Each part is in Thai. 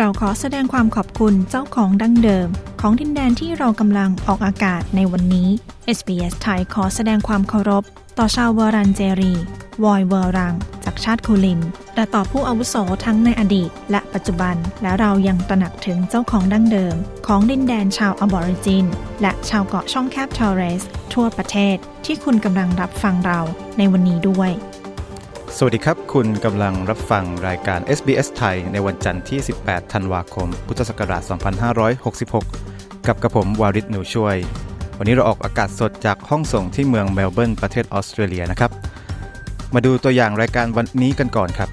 เราขอแสดงความขอบคุณเจ้าของดั้งเดิม ของดินแดนที่เรากำลังออกอากาศในวันนี้ SBS ไทยขอแสดงความเคารพ ต่อชาวเวอรันเจรี วอยเวอรัง จากชาติคูลิน และต่อผู้อาวุโสทั้งในอดีต และปัจจุบัน และเรายังตระหนักถึงเจ้าของดั้งเดิม ของดินแดนชาวอะบอริจิน และชาวเกาะช่องแคบทอร์เรส ทั่วประเทศที่คุณกำลังรับฟังเราในวันนี้ด้วย สวัสดีครับ คุณกำลังรับฟังรายการ SBS ไทย ในวันจันทร์ที่ 18 ธันวาคม พุทธศักราช 2566 กับกระผมวาริศหนูช่วย วันนี้เราออกอากาศสดจากห้องส่งที่เมืองเมลเบิร์นประเทศออสเตรเลียนะครับ มาดูตัวอย่างรายการวันนี้กันก่อนครับ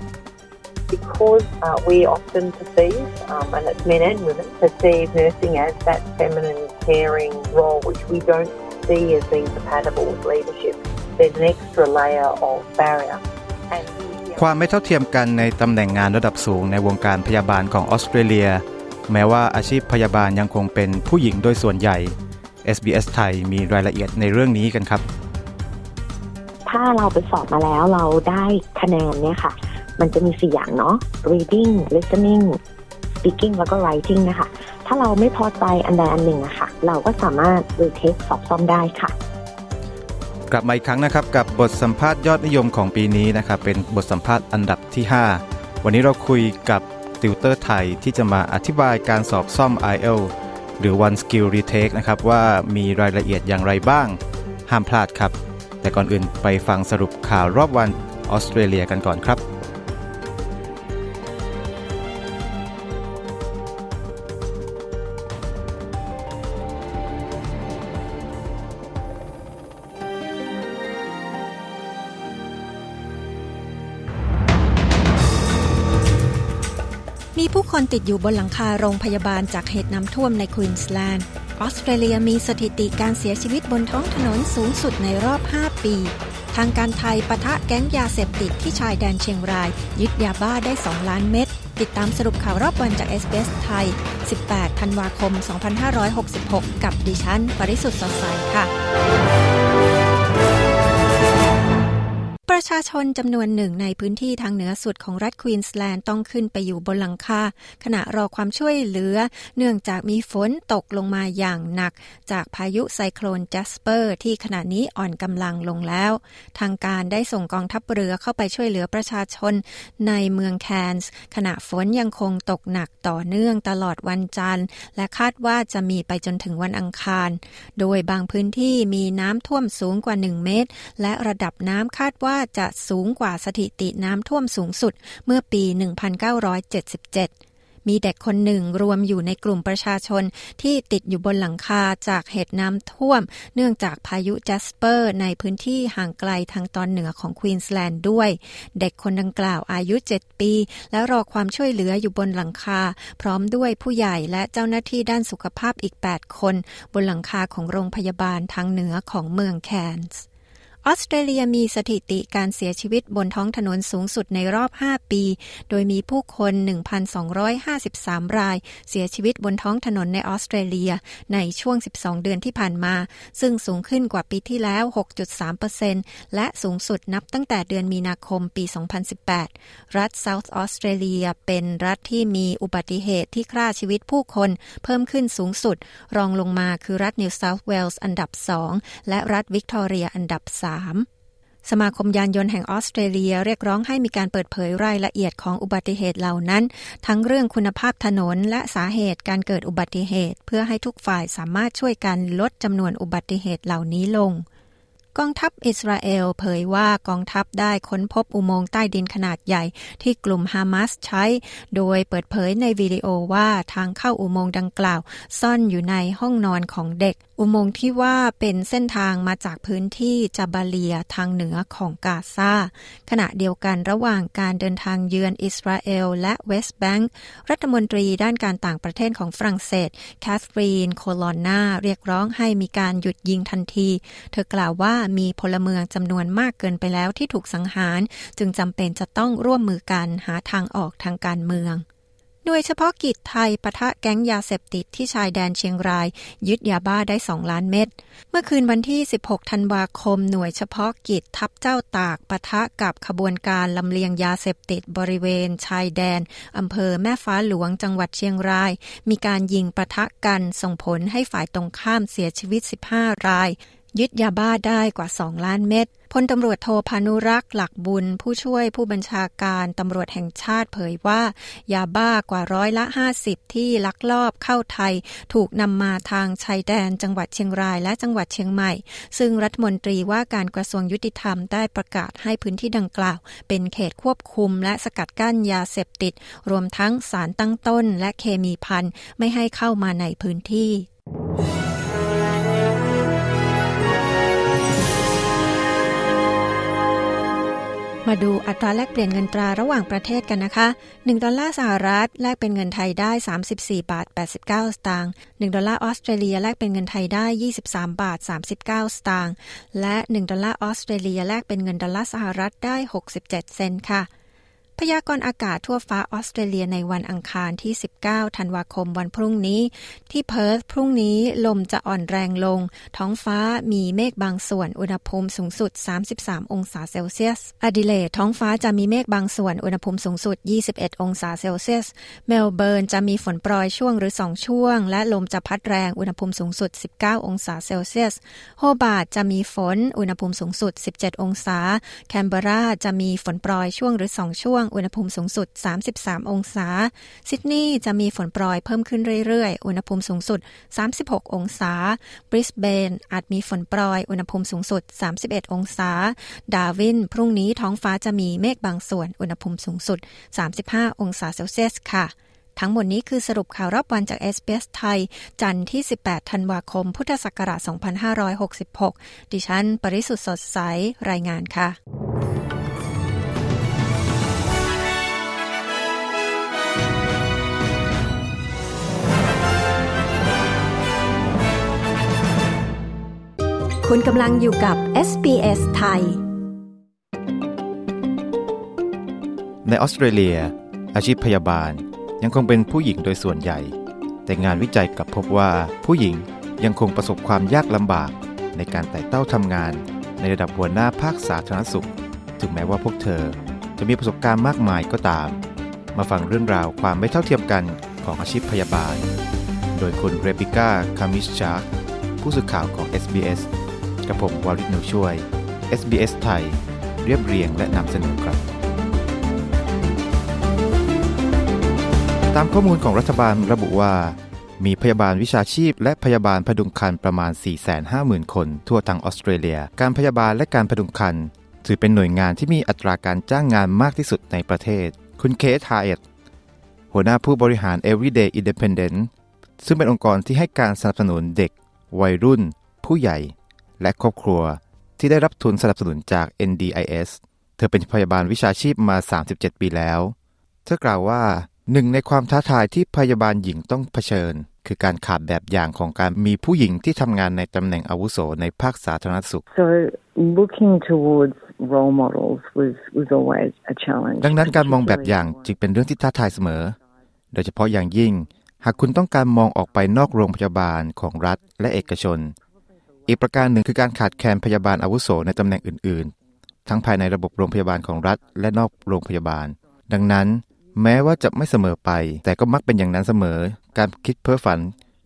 because uh, we often perceive, um, and it's men and women, perceive nursing as that feminine caring role which we don't see as being compatible with leadership. There's an extra layer of barrier. And ความไม่เท่าเทียมกันในตำแหน่งงานระดับสูงในวงการพยาบาลของออสเตรเลีย แม้ว่าอาชีพพยาบาลยังคงเป็นผู้หญิงโดยส่วนใหญ่ SBS ไทยมีรายละเอียดในเรื่องนี้กันครับ ถ้าเราไปสอบมาแล้วเราได้คะแนนเนี่ยค่ะ มันจะมีสี่อย่างเนาะ reading listening speaking แล้วก็ writing นะคะ ถ้าเราไม่พอใจอันใดอันหนึ่งอะค่ะ เราก็สามารถ retake สอบซ่อมได้ค่ะ กลับมาอีกครั้งนะครับกับบทสัมภาษณ์ยอดนิยมของปีนี้นะครับเป็นบทสัมภาษณ์อันดับที่ 5 วันนี้เราคุยกับติวเตอร์ไทยที่จะมาอธิบายการสอบซ่อม IELTS หรือ One Skill Retake นะครับว่ามีรายละเอียดอย่างไรบ้าง ห้ามพลาดครับ แต่ก่อนอื่นไปฟังสรุปข่าวรอบวันออสเตรเลียกันก่อนครับ คนติดอยู่บนหลังคาโรงพยาบาลจากเหตุน้ำท่วมในควีนสแลนด์ ออสเตรเลียมีสถิติการเสียชีวิตบนท้องถนนสูงสุดในรอบ 5 ปี ทางการไทยปะทะแก๊งยาเสพติดที่ชายแดนเชียงราย ยึดยาบ้าได้ 2 ล้านเม็ด ติดตามสรุปข่าวรอบวันจาก SBS ไทย 18 ธันวาคม 2566 กับดิฉัน ปริสุทธ์สดใสค่ะ ประชาชนจำนวนหนึ่งในพื้นที่ทางเหนือสุดของรัฐควีนสแลนด์ต้องขึ้นไปอยู่บนหลังคาขณะรอความช่วยเหลือ เนื่องจากมีฝนตกลงมาอย่างหนัก จากพายุไซโคลนจัสเปอร์ ที่ขณะนี้อ่อนกำลังลงแล้ว ทางการได้ส่งกองทัพเรือเข้าไปช่วยเหลือประชาชนในเมืองแคนส์ขณะฝนยังคงตกหนักต่อเนื่องตลอดวันจันทร์ และคาดว่าจะมีไปจนถึงวันอังคาร โดยบางพื้นที่มีน้ำท่วมสูงกว่า 1 เมตร และระดับน้ำคาดว่าจะสูงกว่าสถิติน้ำท่วมสูงสุดเมื่อปี 1977 มีเด็กคนหนึ่งรวมอยู่ในกลุ่มประชาชนที่ติดอยู่บนหลังคาจากเหตุน้ำท่วม เนื่องจากพายุจัสเปอร์ในพื้นที่ห่างไกลทางตอนเหนือของควีนสแลนด์ด้วย เด็กคนดังกล่าวอายุ 7 ปี และรอความช่วยเหลืออยู่บนหลังคา พร้อมด้วยผู้ใหญ่และเจ้าหน้าที่ด้านสุขภาพอีก 8 คน บนหลังคาของโรงพยาบาลทางเหนือของเมืองแคนส์ ออสเตรเลียมีสถิติการเสียชีวิตบนท้องถนนสูงสุดในรอบ 5 ปี โดยมีผู้คน 1,253 ราย เสียชีวิตบนท้องถนนในออสเตรเลียในช่วง 12 เดือนที่ผ่านมา ซึ่งสูงขึ้นกว่าปีที่แล้ว 6.3%และสูงสุดนับตั้งแต่เดือนมีนาคมปี 2018 รัฐเซาท์ออสเตรเลียเป็นรัฐที่มีอุบัติเหตุที่ฆ่าชีวิตผู้คน เพิ่มขึ้นสูงสุด รองลงมาคือรัฐนิวเซาท์เวลส์อันดับ 2 และรัฐวิกตอเรียอันดับ 3สมาคมยานยนต์แห่งออสเตรเลียเรียกร้องให้มีการเปิดเผยรายละเอียดของอุบัติเหตุเหล่านั้น ทั้งเรื่องคุณภาพถนนและสาเหตุการเกิดอุบัติเหตุ เพื่อให้ทุกฝ่ายสามารถช่วยกันลดจำนวนอุบัติเหตุเหล่านี้ลงกองทัพอิสราเอลเผยว่ากองทัพได้ค้นพบอุโมงค์ใต้ดินขนาดใหญ่ที่กลุ่มฮามาสใช้ โดยเปิดเผยในวิดีโอว่าทางเข้าอุโมงค์ดังกล่าว ซ่อนอยู่ในห้องนอนของเด็กอุโมงค์ที่ว่าเป็นเส้นทางมาจากพื้นที่จาบาเลียทางเหนือของกาซาขณะเดียวกันระหว่างการเดินทางเยือนอิสราเอลและเวสต์แบงก์รัฐมนตรีด้านการต่างประเทศของฝรั่งเศสแคทเธรีน โคลอนนาเรียกร้องให้มีการหยุดยิงทันที เธอกล่าวว่ามีพลเมืองจำนวนมากเกินไปแล้วที่ถูกสังหาร จึงจำเป็นจะต้องร่วมมือกันหาทางออกทางการเมือง โดยเฉพาะกิจไทยปะทะแก๊งยาเสพติดที่ชายแดนเชียงราย ยึดยาบ้าได้ 2 ล้านเม็ด เมื่อคืนวันที่ 16 ธันวาคม หน่วยเฉพาะกิจทัพเจ้าตากปะทะกับขบวนการลำเลียงยาเสพติดบริเวณ ชายแดนอำเภอแม่ฟ้าหลวงจังหวัดเชียงราย มีการยิงปะทะกันส่งผลให้ฝ่ายตรงข้ามเสียชีวิต 15 ราย ยึดยาบ้าได้กว่า 2 ล้านเม็ด พลตำรวจโทพานุรักษ์หลักบุญ ผู้ช่วยผู้บัญชาการตำรวจแห่งชาติเผยว่า ยาบ้ากว่าร้อยละ 50 ที่ลักลอบเข้าไทย ถูกนำมาทางชายแดนจังหวัดเชียงรายและจังหวัดเชียงใหม่ ซึ่งรัฐมนตรีว่าการกระทรวงยุติธรรมได้ประกาศให้พื้นที่ดังกล่าว เป็นเขตควบคุมและสกัดกั้นยาเสพติด รวมทั้งสารตั้งต้นและเคมีพันไม่ให้เข้ามาในพื้นที่ มาดูอัตราแลกเปลี่ยนเงินตราระหว่างประเทศกันนะคะ 1 ดอลลาร์สหรัฐแลกเป็นเงินไทยได้ 34 บาท 89 สตางค์ 1 ดอลลาร์ออสเตรเลียแลกเป็นเงินไทยได้ 23 บาท 39 สตางค์ และ 1 ดอลลาร์ออสเตรเลียแลกเป็นเงินดอลลาร์สหรัฐได้ 67 เซนต์ค่ะ พยากรณ์อากาศทั่วฟ้าออสเตรเลียในวันอังคารที่ 19 ธันวาคมวันพรุ่งนี้ ที่เพิร์ธพรุ่งนี้ลมจะอ่อนแรงลง ท้องฟ้ามีเมฆบางส่วนอุณหภูมิสูงสุด 33 องศาเซลเซียสแอดิเลดท้องฟ้าจะมีเมฆบางส่วนอุณหภูมิสูงสุด 21 องศาเซลเซียส เมลเบิร์นจะมีฝนโปรยช่วงหรือ 2 ช่วง และลมจะพัดแรงอุณหภูมิสูงสุด 19 องศาเซลเซียส โฮบาร์ตจะมีฝนอุณหภูมิสูงสุด 17 องศา แคนเบราจะมีฝนโปรยช่วงหรือ 2 ช่วงอุณหภูมิสูงสุด 33 องศา ซิดนีย์จะมีฝนโปรยเพิ่มขึ้นเรื่อยๆ อุณหภูมิสูงสุด 36 องศา บริสเบนอาจมีฝนโปรยอุณหภูมิสูงสุด 31 องศา ดาวิน พรุ่งนี้ท้องฟ้าจะมีเมฆบางส่วน อุณหภูมิสูงสุด 35 องศาเซลเซียสค่ะทั้งหมดนี้คือสรุปข่าวรอบวันจาก SBS ไทย จันทร์ที่ 18 ธันวาคม พุทธศักราช 2566 ดิฉัน ปริสุทธ์สดใส รายงานค่ะ คุณกำลังอยู่กับ SBS ไทย ในออสเตรเลีย อาชีพพยาบาลยังคงเป็นผู้หญิงโดยส่วนใหญ่ แต่งานวิจัยกลับพบว่าผู้หญิงยังคงประสบความยากลำบาก ในการไต่เต้าทำงาน ในระดับหัวหน้าภาคสาธารณสุข ถึงแม้ว่าพวกเธอจะมีประสบการณ์มากมายก็ตาม มาฟังเรื่องราวความไม่เท่าเทียมกันของอาชีพพยาบาล โดยคุณเรปิก้าคามิชชาร์ผู้สื่อข่าวของ SBS กับผมวาริศนูช่วย SBS ไทย เรียบเรียงและนำเสนอครับ ตามข้อมูลของรัฐบาลระบุว่า มีพยาบาลวิชาชีพ และพยาบาลพดุงคันประมาณ 450,000 คนทั่วทั้งออสเตรเลีย การพยาบาลและการพดุงคันถือเป็นหน่วยงานที่มีอัตราการจ้างงานมากที่สุดในประเทศ คุณเคทาเอตหัวหน้าผู้บริหาร Everyday Independent ซึ่งเป็นองค์กรที่ให้การสนับสนุนเด็ก วัยรุ่น ผู้ใหญ่ และครอบครัวที่ได้รับทุนสนับสนุนจาก NDIS เธอเป็นพยาบาลวิชาชีพมา 37 ปีแล้ว เธอกล่าวว่าหนึ่งในความท้าทายที่พยาบาลหญิงต้องเผชิญ คือการขาดแบบอย่างของการมีผู้หญิงที่ทำงานในตำแหน่งอาวุโสในภาคสาธารณสุข so looking towards role models was was always a challenge ดังนั้นการมองแบบอย่างจึงเป็นเรื่องที่ท้าทายเสมอ โดยเฉพาะอย่างยิ่ง หากคุณต้องการมองออกไปนอกโรงพยาบาลของรัฐและเอกชน อีกประการหนึ่งคือการขาดแคลนพยาบาลอาวุโสในตำแหน่งอื่น ๆ ทั้งภายในระบบโรงพยาบาลของรัฐ และนอกโรงพยาบาล ดังนั้น แม้ว่าจะไม่เสมอไป แต่ก็มักเป็นอย่างนั้นเสมอ การคิดเพ้อฝัน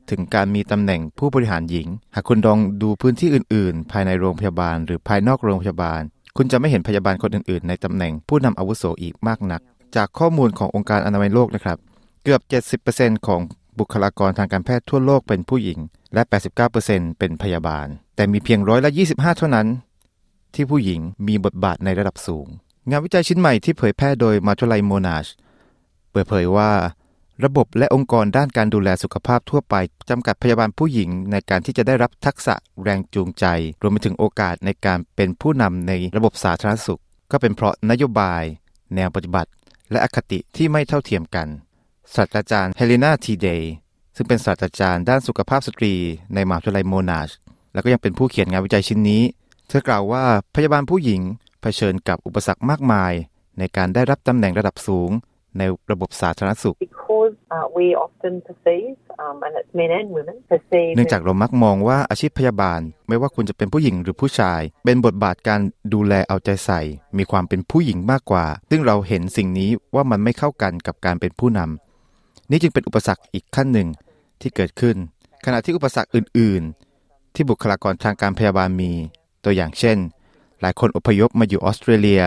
ถึงการมีตำแหน่งผู้บริหารหญิง หากคุณลองดูพื้นที่อื่น ๆ ภายในโรงพยาบาล หรือภายนอกโรงพยาบาล คุณจะไม่เห็นพยาบาลคนอื่น ๆ ในตำแหน่งผู้นำอาวุโสอีกมากนัก จากข้อมูลขององค์การอนามัยโลกนะครับ เกือบ 70%ของ บุคลากรทางการแพทย์ทั่วโลกเป็นผู้หญิง และ 89%เป็นพยาบาล แต่มีเพียงร้อยละ25 เท่านั้น ที่ผู้หญิงมีบทบาทในระดับสูง งานวิจัยชิ้นใหม่ที่เผยแพร่โดยมาทุไลโมนาช เปิดเผยว่า ระบบและองค์กรด้านการดูแลสุขภาพทั่วไปจำกัดพยาบาลผู้หญิงในการที่จะได้รับทักษะแรงจูงใจ รวมไปถึงโอกาสในการเป็นผู้นำในระบบสาธารณสุข ก็เป็นเพราะนโยบาย แนวปฏิบัติ และอคติที่ไม่เท่าเทียมกัน ศาสตราจารย์เฮเลนาทีเดย์ซึ่งเป็นศาสตราจารย์ด้านสุขภาพสตรีในมหาวิทยาลัยโมนาช แล้วก็ยังเป็นผู้เขียนงานวิจัยชิ้นนี้ เธอกล่าวว่าพยาบาลผู้หญิงเผชิญกับอุปสรรคมากมาย ในการได้รับตำแหน่งระดับสูงในระบบสาธารณสุข Because uh, we often perceive, um, and it's men and women, perceive เนื่องจากเรามักมองว่าอาชีพพยาบาล ไม่ว่าคุณจะเป็นผู้หญิงหรือผู้ชาย เป็นบทบาทการดูแลเอาใจใส่ มีความเป็นผู้หญิงมากกว่า ซึ่งเราเห็นสิ่งนี้ว่ามันไม่เข้ากันกับการเป็นผู้นำ นี่จึงเป็นอุปสรรคอีกขั้นหนึ่งที่เกิดขึ้น ขณะที่อุปสรรคอื่น ๆ ที่บุคลากรทางการพยาบาลมี ตัวอย่างเช่น หลายคนอพยพมาอยู่ออสเตรเลีย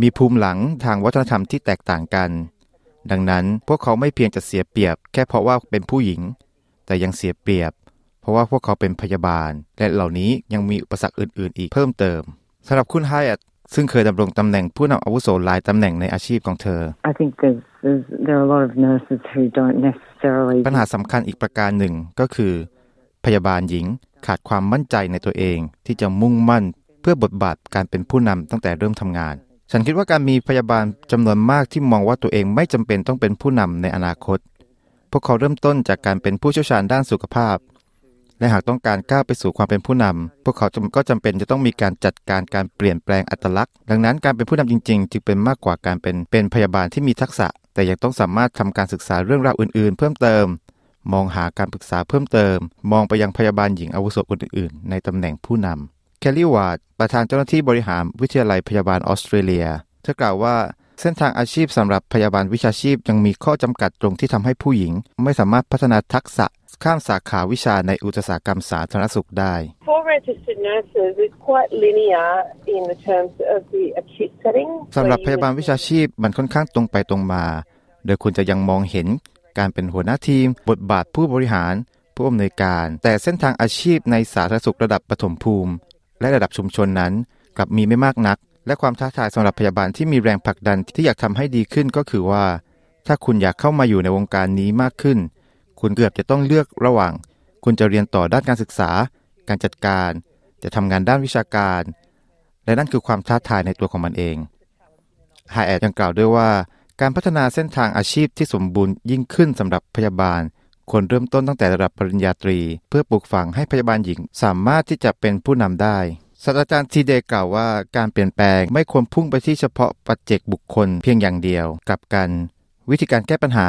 มีภูมิหลังทางวัฒนธรรมที่แตกต่างกัน ดังนั้นพวกเขาไม่เพียงจะเสียเปรียบ แค่เพราะว่าเป็นผู้หญิง แต่ยังเสียเปรียบ เพราะว่าพวกเขาเป็นพยาบาล และเหล่านี้ยังมีอุปสรรคอื่น ๆ อีกเพิ่มเติมสำหรับคุณไฮแอ ซึ่งเคยดำรงตำแหน่งผู้นำอาวุโสหลายตำแหน่งในอาชีพของเธอ I think there's, there's there are a lot of nurses who don't necessarily ปัญหาสำคัญอีกประการหนึ่งก็คือ พยาบาลหญิงขาดความมั่นใจในตัวเองที่จะมุ่งมั่นเพื่อบทบาทการเป็นผู้นำตั้งแต่เริ่มทำงาน ฉันคิดว่าการมีพยาบาลจำนวนมากที่มองว่าตัวเองไม่จำเป็นต้องเป็นผู้นำในอนาคต พวกเขาเริ่มต้นจากการเป็นผู้เชี่ยวชาญด้านสุขภาพ และหากต้องการก้าวไปสู่ความเป็นผู้นำพวกเขาก็จำเป็นจะต้องมีการจัดการการเปลี่ยนแปลงอัตลักษณ์ ดังนั้นการเป็นผู้นำจริง ๆ จึงเป็นมากกว่าการเป็นเป็นพยาบาลที่มีทักษะ แต่ยังต้องสามารถทำการศึกษาเรื่องราวอื่น ๆ เพิ่มเติม มองหาการปรึกษาเพิ่มเติม มองไปยังพยาบาลหญิงอาวุโสคนอื่น ๆ ในตำแหน่งผู้นำแคลลี่วาร์ดประธานเจ้าหน้าที่บริหารวิทยาลัยพยาบาลออสเตรเลียเธอกล่าวว่าเส้นทางอาชีพสำหรับพยาบาลวิชาชีพยังมีข้อจำกัดตรงที่ทำให้ผู้หญิง ไม่สามารถพัฒนาทักษะ ข้ามสาขาวิชาในอุตสาหกรรมสาธารณสุขได้ For registered nurses, it's quite linear in the terms of the acute setting. สำหรับพยาบาลวิชาชีพมันค่อนข้างตรงไปตรงมา โดยคุณจะยังมองเห็นการเป็นหัวหน้าทีม บทบาทผู้บริหาร ผู้อำนวยการ แต่เส้นทางอาชีพในสาธารณสุขระดับปฐมภูมิ และระดับชุมชนนั้น กลับมีไม่มากนัก และความท้าทายสำหรับพยาบาลที่มีแรงผลักดันที่อยากทำให้ดีขึ้นก็คือว่า ถ้าคุณอยากเข้ามาอยู่ในวงการนี้มากขึ้น คุณเกือบจะต้องเลือกระหว่าง คุณจะเรียนต่อด้านการศึกษา การจัดการ จะทำงานด้านวิชาการ และนั่นคือความท้าทายในตัวของมันเองไฮแอดยังกล่าวด้วยว่า การพัฒนาเส้นทางอาชีพที่สมบูรณ์ยิ่งขึ้นสำหรับพยาบาลควรเริ่มต้นตั้งแต่ระดับปริญญาตรี เพื่อปลูกฝังให้พยาบาลหญิงสามารถที่จะเป็นผู้นำได้ศาสตราจารย์ทีเดย์กล่าวว่าการเปลี่ยนแปลงไม่ควรพุ่งไปที่เฉพาะปัจเจกบุคคลเพียงอย่างเดียว กลับกัน วิธีการแก้ปัญหา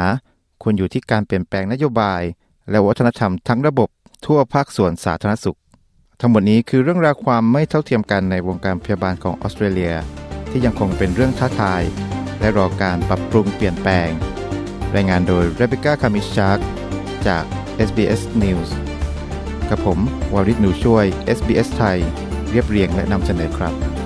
ควรอยู่ที่การเปลี่ยนแปลงนโยบาย และวัฒนธรรมทั้งระบบทั่วภาคส่วนสาธารณสุข ทั้งหมดนี้คือเรื่องราวความไม่เท่าเทียมกันในวงการพยาบาลของออสเตรเลีย ที่ยังคงเป็นเรื่องท้าทาย และรอการปรับปรุงเปลี่ยนแปลง รายงานโดยเรเบ c ก้าคามิชาร์กจาก SBS News กับผม วาริศหนูช่วย SBS ไทย เรียบเรียงและนำเสนอครับ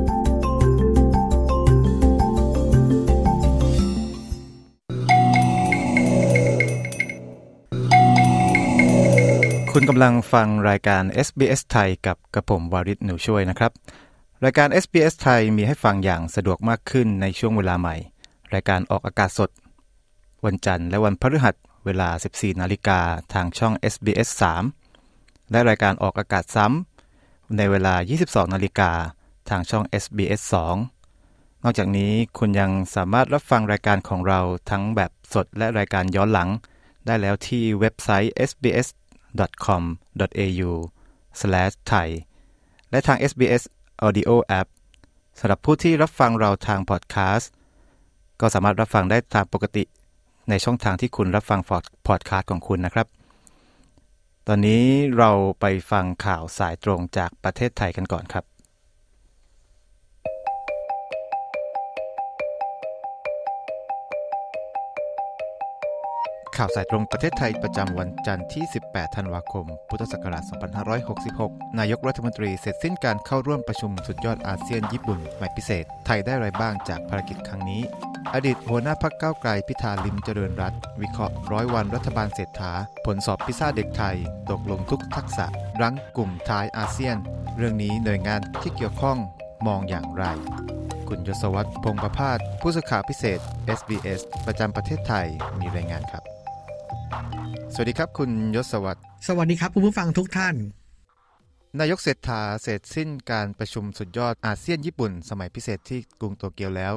คุณกำลังฟังรายการ SBS ไทยกับกระผมวาริศหนูช่วยนะครับ รายการ SBS ไทยมีให้ฟังอย่างสะดวกมากขึ้นในช่วงเวลาใหม่ รายการออกอากาศสด วันจันทร์และวันพฤหัสเวลา 14 นาฬิกาทางช่อง SBS 3 และรายการออกอากาศซ้ำในเวลา 22 นาฬิกาทางช่อง SBS 2 นอกจากนี้คุณยังสามารถรับฟังรายการของเราทั้งแบบสดและรายการย้อนหลัง ได้แล้วที่เว็บไซต์ sbs com.au/thai และทาง SBS Audio App สำหรับผู้ที่รับฟังเราทางพอดแคสต์ก็สามารถรับฟังได้ตามปกติในช่องทางที่คุณรับฟังพอดแคสต์ของคุณนะครับ ตอนนี้เราไปฟังข่าวสายตรงจากประเทศไทยกันก่อนครับ ข่าวสายตรงประเทศไทยประจำวันจันทร์ที่ 18 ธันวาคม พุทธศักราช 2566 นายกรัฐมนตรีเสร็จสิ้นการเข้าร่วมประชุมสุดยอดอาเซียนญี่ปุ่นหมายพิเศษ ไทยได้ไรบ้างจากภารกิจครั้งนี้ อดีตหัวหน้าพักเก้าไกลพิธาลิมเจริญรัตวิเคราะห์ร้อยวันรัฐบาลเศรษฐา ผลสอบพิซซ่าเด็กไทย ตกลงทุกทักษะ รั้งกลุ่มท้ายอาเซียน เรื่องนี้หน่วยงานที่เกี่ยวข้องมองอย่างไรคุณยศวัตรพงประพาสผู้สื่อข่าวพิเศษ SBS ประจำประเทศไทยมีรายงานครับ สวัสดีครับคุณยศวัตรสวัสดีครับคุณผู้ฟังทุกท่าน นายกเศรษฐาเสร็จสิ้นการประชุมสุดยอดอาเซียนญี่ปุ่น สมัยพิเศษที่กรุงโตเกียวแล้ว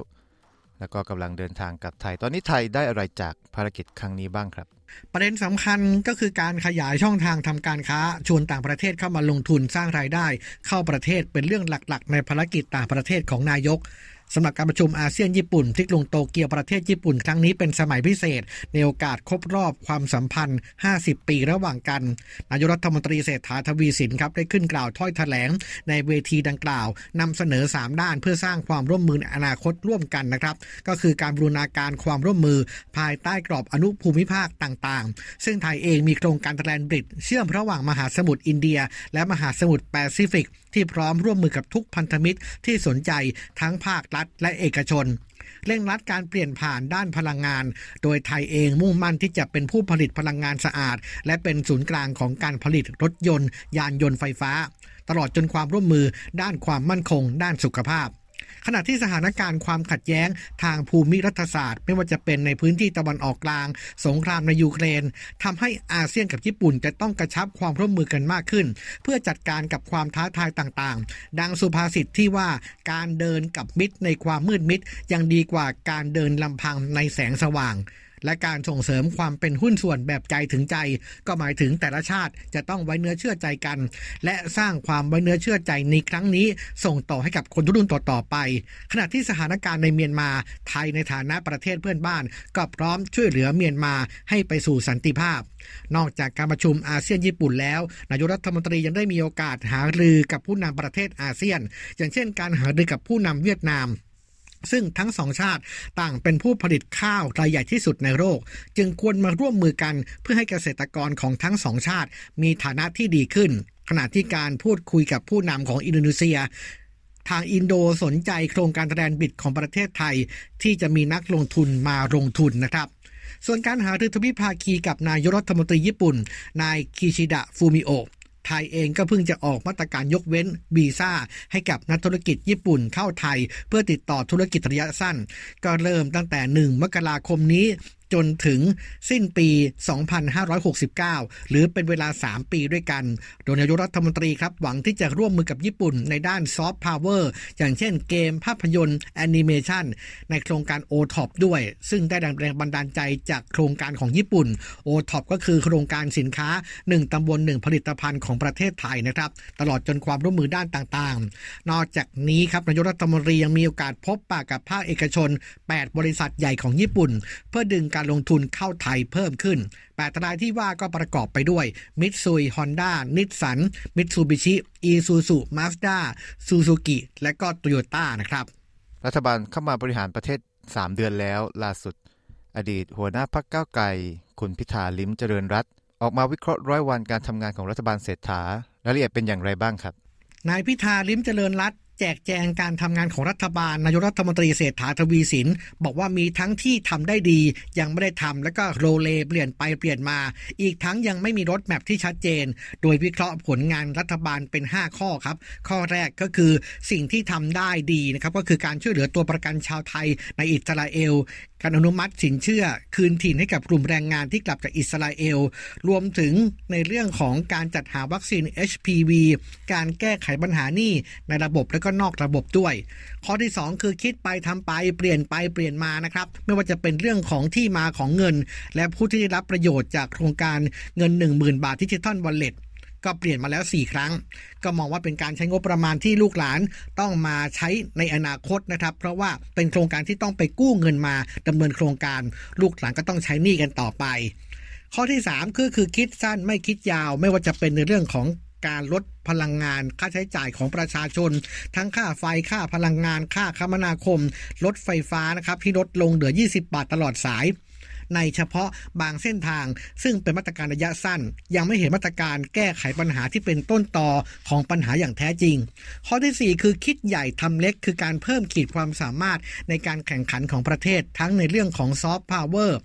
แล้วก็กำลังเดินทางกลับไทย ตอนนี้ไทยได้อะไรจากภารกิจครั้งนี้บ้างครับ ประเด็นสำคัญก็คือการขยายช่องทางทำการค้าชวนต่างประเทศเข้ามาลงทุนสร้างรายได้ เข้าประเทศเป็นเรื่องหลักๆ ในภารกิจต่างประเทศของนายก สำหรับการประชุมอาเซียนญี่ปุ่นที่กรุงโตเกียวประเทศญี่ปุ่นครั้งนี้เป็นสมัยพิเศษ ในโอกาสครบรอบความสัมพันธ์ 50 ปีระหว่างกัน นายรัฐมนตรีเศรษฐาทวีสินครับได้ขึ้นกล่าวถ้อยแถลง ในเวทีดังกล่าวนำเสนอ 3 ด้านเพื่อสร้างความร่วมมืออนาคตร่วมกันนะครับก็คือการบรูรณาการความร่วมมือภายใต้กรอบอนุภูมิภาคต่างๆ ซึ่งไทยเองมีโครงการแลนบริดเชื่อมระหว่างมหาสมุทรอินเดีย และมหาสมุทรแปซิฟิก ที่พร้อมร่วมมือกับทุกพันธมิตรที่สนใจทั้งภาครัฐและเอกชนเร่งรัดการเปลี่ยนผ่านด้านพลังงาน โดยไทยเองมุ่งมั่นที่จะเป็นผู้ผลิตพลังงานสะอาด และเป็นศูนย์กลางของการผลิตรถยนต์ ยานยนต์ไฟฟ้า ตลอดจนความร่วมมือด้านความมั่นคง ด้านสุขภาพ ขณะที่สถานการณ์ความขัดแย้งทางภูมิรัฐศาสตร์ ไม่ว่าจะเป็นในพื้นที่ตะวันออกกลาง สงครามในยูเครนทำให้อาเซียนกับญี่ปุ่นจะต้องกระชับความร่วมมือกันมากขึ้น เพื่อจัดการกับความท้าทายต่างๆ ดังสุภาษิตที่ว่าการเดินกับมิตรในความมืดมิดยังดีกว่าการเดินลำพังในแสงสว่าง และการส่งเสริมความเป็นหุ้นส่วนแบบใจถึงใจ ก็หมายถึงแต่ละชาติจะต้องไว้เนื้อเชื่อใจกัน และสร้างความไว้เนื้อเชื่อใจในครั้งนี้ ส่งต่อให้กับคนรุ่นต่อๆไป ขณะที่สถานการณ์ในเมียนมาไทยในฐานะประเทศเพื่อนบ้าน ก็พร้อมช่วยเหลือเมียนมาให้ไปสู่สันติภาพ นอกจากการประชุมอาเซียนญี่ปุ่นแล้ว นายกรัฐมนตรียังได้มีโอกาสหารือกับผู้นำประเทศอาเซียน อย่างเช่น การหารือกับผู้นำเวียดนาม ซึ่งทั้งสองชาติต่างเป็นผู้ผลิตข้าวรายใหญ่ที่สุดในโลกจึงควรมาร่วมมือกันเพื่อให้เกษตรกรของทั้งสองชาติ มีฐานะที่ดีขึ้น ขณะที่การพูดคุยกับผู้นำของอินโดนีเซีย ทางอินโดสนใจโครงการแสดงบิดของประเทศไทย ที่จะมีนักลงทุนมาลงทุนนะครับส่วนการหารือทวิภาคีกับนายรัฐมนตรีญี่ปุ่น นายคิชิดะฟูมิโอ ไทยเองก็เพิ่งจะออกมาตรการยกเว้นวีซ่าให้กับนักธุรกิจญี่ปุ่นเข้าไทย เพื่อติดต่อธุรกิจระยะสั้น ก็เริ่มตั้งแต่ 1 มกราคมนี้จนถึงสิ้นปี 2569 หรือเป็นเวลา 3 ปีด้วยกัน โดยนายกรัฐมนตรีครับ หวังที่จะร่วมมือกับญี่ปุ่นในด้านซอฟต์พาวเวอร์อย่างเช่นเกมภาพยนตร์แอนิเมชันในโครงการ o t o p ด้วย ซึ่งได้แรงบันดาลใจจากโครงการของญี่ปุ่น o t o p ก็คือโครงการสินค้า 1 ตำบล 1 ผลิตภัณฑ์ของประเทศไทยนะครับ ตลอดจนความร่วมมือด้านต่างๆ นอกจากนี้ครับนายกรัฐมนตรียังมีโอกาสพบปะกับภาคเอกชน 8 บริษัทใหญ่ของญี่ปุ่น เพื่อดึงการลงทุนเข้าไทยเพิ่มขึ้นแปดรายที่ว่าก็ประกอบไปด้วยมิตซุยฮอนด้านิสสันมิตซูบิชิอีซูซูมาสด้าซูซูกิและก็โตโยต้านะครับ รัฐบาลเข้ามาบริหารประเทศ 3 เดือนแล้วล่าสุด อดีตหัวหน้าพักก้าวไกล คุณพิธาลิ้มเจริญรัตออกมาวิเคราะห์ร้อยวันการทำงานของรัฐบาลเศรษฐารายละเอียดเป็นอย่างไรบ้างครับนายพิธาลิ้มเจริญรัต แจกแจงการทำงานของรัฐบาลนายกรัฐมนตรีเศรษฐาทวีสิน บอกว่ามีทั้งที่ทำได้ดี ยังไม่ได้ทำแล้วก็โรเลเปลี่ยนไปเปลี่ยนมา อีกทั้งยังไม่มีรถแมพที่ชัดเจน โดยวิเคราะห์ผลงานรัฐบาลเป็น 5 ข้อครับ ข้อแรกก็คือสิ่งที่ทำได้ดีนะครับก็คือการช่วยเหลือตัวประกันชาวไทยในอิสราเอล การอนุมัติสินเชื่อคืนถิ่นให้กับกลุ่มแรงงานที่กลับจากอิสราเอล รวมถึงในเรื่องของการจัดหาวัคซีน HPV การแก้ไขปัญหานี้ในระบบและก็นอกระบบด้วย ข้อที่ 2 คือคิดไปทำไปเปลี่ยนไปเปลี่ยนมานะครับ ไม่ว่าจะเป็นเรื่องของที่มาของเงิน และผู้ที่ได้รับประโยชน์จากโครงการเงิน 10,000 บาทดิจิทัลวอลเล็ต ก็เปลี่ยนมาแล้ว 4 ครั้ง ก็มองว่าเป็นการใช้งบประมาณที่ลูกหลานต้องมาใช้ในอนาคตนะครับ เพราะว่าเป็นโครงการที่ต้องไปกู้เงินมาดำเนินโครงการ ลูกหลานก็ต้องใช้หนี้กันต่อไป ข้อที่ 3 คือคือคิดสั้นไม่คิดยาว ไม่ว่าจะเป็นในเรื่องของการลดพลังงานค่าใช้จ่ายของประชาชน ทั้งค่าไฟค่าพลังงานค่าคมนาคม ลดไฟฟ้านะครับที่ลดลงเหลือ 20 บาทตลอดสาย ในเฉพาะบางเส้นทาง ซึ่งเป็นมาตรการระยะสั้น ยังไม่เห็นมาตรการแก้ไขปัญหาที่เป็นต้นตอของปัญหาอย่างแท้จริง ข้อที่ 4 คือคิดใหญ่ทำเล็ก คือการเพิ่มขีดความสามารถในการแข่งขันของประเทศ ทั้งในเรื่องของซอฟต์พาวเวอร์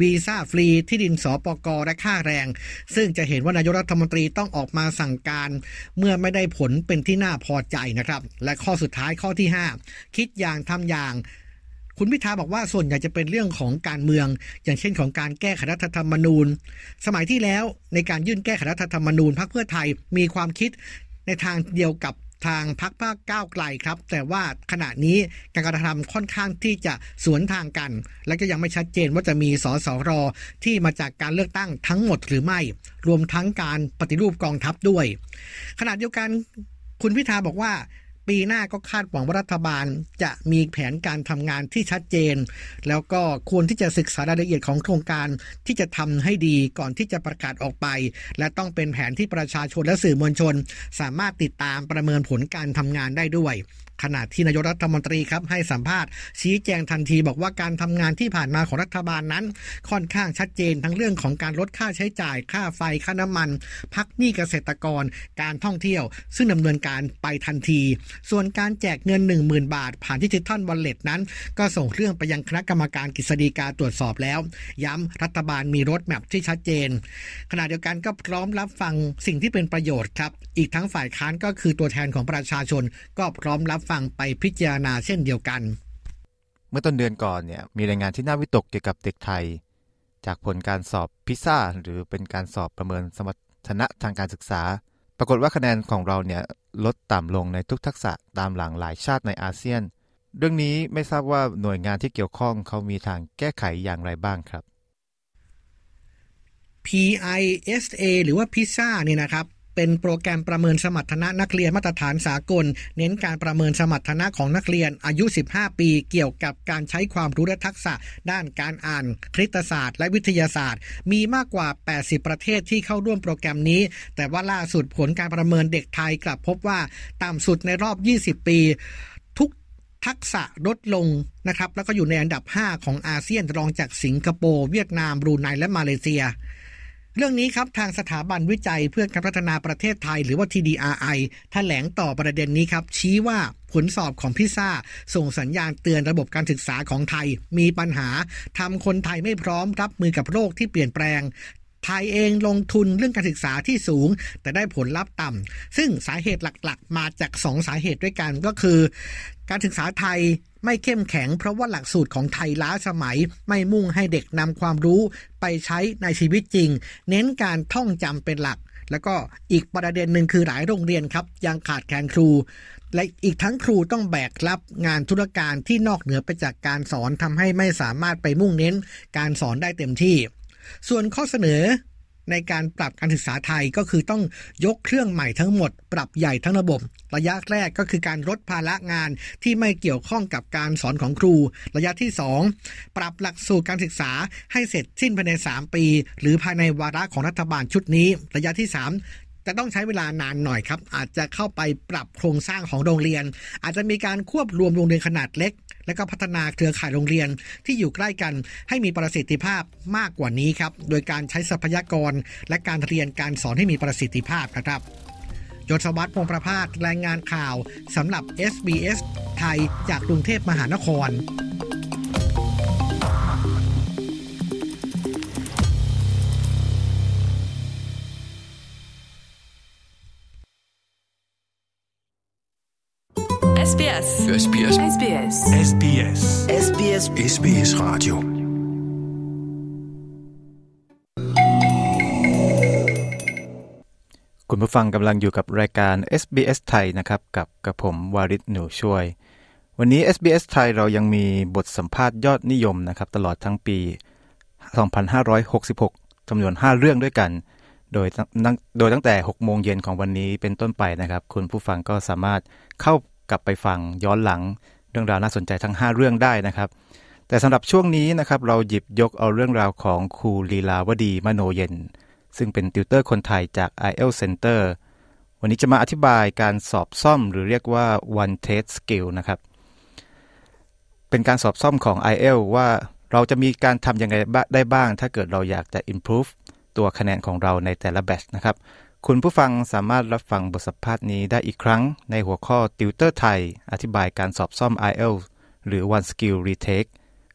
วีซ่าฟรีที่ดินสปกและค่าแรง ซึ่งจะเห็นว่านายกรัฐมนตรีต้องออกมาสั่งการ เมื่อไม่ได้ผลเป็นที่น่าพอใจนะครับ และข้อสุดท้ายข้อที่ 5 คิดอย่างทำอย่าง คุณพิธาบอกว่าส่วนใหญ่จะเป็นเรื่องของการเมือง อย่างเช่นของการแก้ไขรัฐธรรมนูญ สมัยที่แล้วในการยื่นแก้ไขรัฐธรรมนูญพรรคเพื่อไทยมีความคิดในทางเดียวกับทางพรรคภาคก้าวไกลครับ แต่ว่าขณะนี้การกระทำค่อนข้างที่จะสวนทางกัน และก็ยังไม่ชัดเจนว่าจะมีสสรที่มาจากการเลือกตั้งทั้งหมดหรือไม่ รวมทั้งการปฏิรูปกองทัพด้วย ขณะเดียวกันคุณพิธาบอกว่า ปีหน้าก็คาดหวังว่ารัฐบาลจะมีแผนการทำงานที่ชัดเจน แล้วก็ควรที่จะศึกษารายละเอียดของโครงการที่จะทำให้ดีก่อนที่จะประกาศออกไป และต้องเป็นแผนที่ประชาชนและสื่อมวลชน สามารถติดตามประเมินผลการทำงานได้ด้วยขณะที่นายกรัฐมนตรีครับให้สัมภาษณ์ชี้แจงทันทีบอกว่าการทำงานที่ผ่านมาของรัฐบาลนั้น ค่อนข้างชัดเจนทั้งเรื่องของการลดค่าใช้จ่าย ค่าไฟค่าน้ำมัน พักหนี้เกษตรกร การท่องเที่ยว ซึ่งดำเนินการไปทันที ส่วนการแจกเงิน 10,000 บาท ผ่านดิจิทัลวอลเล็ตนั้น ก็ส่งเรื่องไปยังคณะกรรมการกฤษฎีกาตรวจสอบแล้ว ย้ำรัฐบาลมีรถแมพที่ชัดเจน ขณะเดียวกันก็พร้อมรับฟังสิ่งที่เป็นประโยชน์ครับอีกทั้งฝ่ายค้านก็คือตัวแทนของประชาชนก็พร้อมรับฟังไปพิจารณาเช่นเดียวกัน เมื่อต้นเดือนก่อนเนี่ยมีรายงานที่น่าวิตกเกี่ยวกับเด็กไทย จากผลการสอบพิซซ่าหรือเป็นการสอบประเมินสมรรถนะทางการศึกษา ปรากฏว่าคะแนนของเราเนี่ยลดต่ำลงในทุกทักษะตามหลังหลายชาติในอาเซียน เรื่องนี้ไม่ทราบว่าหน่วยงานที่เกี่ยวข้องเขามีทางแก้ไขอย่างไรบ้างครับ PISA หรือว่าพิซซ่าเนี่ยนะครับ เป็นโปรแกรมประเมินสมรรถนะนักเรียนมาตรฐานสากล เน้นการประเมินสมรรถนะของนักเรียนอายุ 15 ปี เกี่ยวกับการใช้ความรู้และทักษะ ด้านการอ่าน คณิตศาสตร์ และวิทยาศาสตร์ มีมากกว่า 80 ประเทศที่เข้าร่วมโปรแกรมนี้ แต่ว่าล่าสุดผลการประเมินเด็กไทยกลับพบว่าต่ำสุดในรอบ 20 ปี ทุกทักษะลดลงนะครับแล้วก็อยู่ในอันดับ 5 ของอาเซียนรองจากสิงคโปร์เวียดนามบรูไนและมาเลเซีย เรื่องนี้ครับทางสถาบันวิจัยเพื่อการพัฒนาประเทศไทย หรือว่า TDRI แถลงต่อประเด็นนี้ครับ ชี้ว่าผลสอบของพิซซ่า ส่งสัญญาณเตือนระบบการศึกษาของไทย มีปัญหาทำคนไทยไม่พร้อมรับมือกับโรคที่เปลี่ยนแปลงไทยเองลงทุนเรื่องการศึกษาที่สูง แต่ได้ผลลัพธ์ต่ำซึ่งสาเหตุหลักๆ มาจาก 2 สาเหตุด้วยกันก็คือ การศึกษาไทย ไม่เข้มแข็งเพราะว่าหลักสูตรของไทยล้าสมัย ไม่มุ่งให้เด็กนำความรู้ไปใช้ในชีวิตจริง เน้นการท่องจำเป็นหลัก แล้วก็อีกประเด็นหนึ่งคือหลายโรงเรียนครับ ยังขาดแคลนครู และอีกทั้งครูต้องแบกรับงานธุรการที่นอกเหนือไปจากการสอนทำให้ไม่สามารถไปมุ่งเน้น การสอนได้เต็มที่ ส่วนข้อเสนอ ในการปรับการศึกษาไทยก็คือต้องยกเครื่องใหม่ทั้งหมด ปรับใหญ่ทั้งระบบ ระยะแรกก็คือการลดภาระงานที่ไม่เกี่ยวข้องกับการสอนของครู ระยะที่ 2 ปรับหลักสูตรการศึกษาให้เสร็จสิ้นภายใน 3 ปี หรือภายในวาระของรัฐบาลชุดนี้ ระยะที่ 3 แต่ต้องใช้เวลานานหน่อยครับ อาจจะเข้าไปปรับโครงสร้างของโรงเรียน อาจจะมีการควบรวมโรงเรียนขนาดเล็ก และก็พัฒนาเครือข่ายโรงเรียนที่อยู่ใกล้กัน ให้มีประสิทธิภาพมากกว่านี้ครับ โดยการใช้ทรัพยากร และการเรียนการสอนให้มีประสิทธิภาพครับยศวัตรพงประพาสรายงานข่าวสำหรับ SBS ไทยจากกรุงเทพมหานคร คุณผู้ฟังกำลังอยู่กับรายการ SBS ไทยนะครับ กับกระผมวาริศหนูช่วย วันนี้ SBS ไทยเรายังมีบทสัมภาษณ์ยอดนิยมนะครับ ตลอดทั้งปี 2566จำนวน 5 เรื่องด้วยกันโดยโดยตั้งแต่ 6 โมงเย็นของวันนี้เป็นต้นไปนะครับ คุณผู้ฟังก็สามารถเข้า กลับไปฟังย้อนหลังเรื่องราวน่าสนใจทั้ง 5 เรื่องได้นะครับ แต่สำหรับช่วงนี้นะครับเราหยิบยกเอาเรื่องราวของครูลีลาวดีมโนเย็น ซึ่งเป็นติวเตอร์คนไทยจาก IELTS Center วันนี้จะมาอธิบายการสอบซ่อมหรือเรียกว่า one test skill นะครับ เป็นการสอบซ่อมของ IEL ว่าเราจะมีการทำยังไงได้บ้าง ถ้าเกิดเราอยากจะ improve ตัวคะแนนของเราในแต่ละ batch นะครับ คุณผู้ฟังสามารถรับฟังบทสัมภาษณ์นี้ได้อีกครั้งในหัวข้อติวเตอร์ไทย อธิบายการสอบซ่อม IELTS หรือ One Skill Retake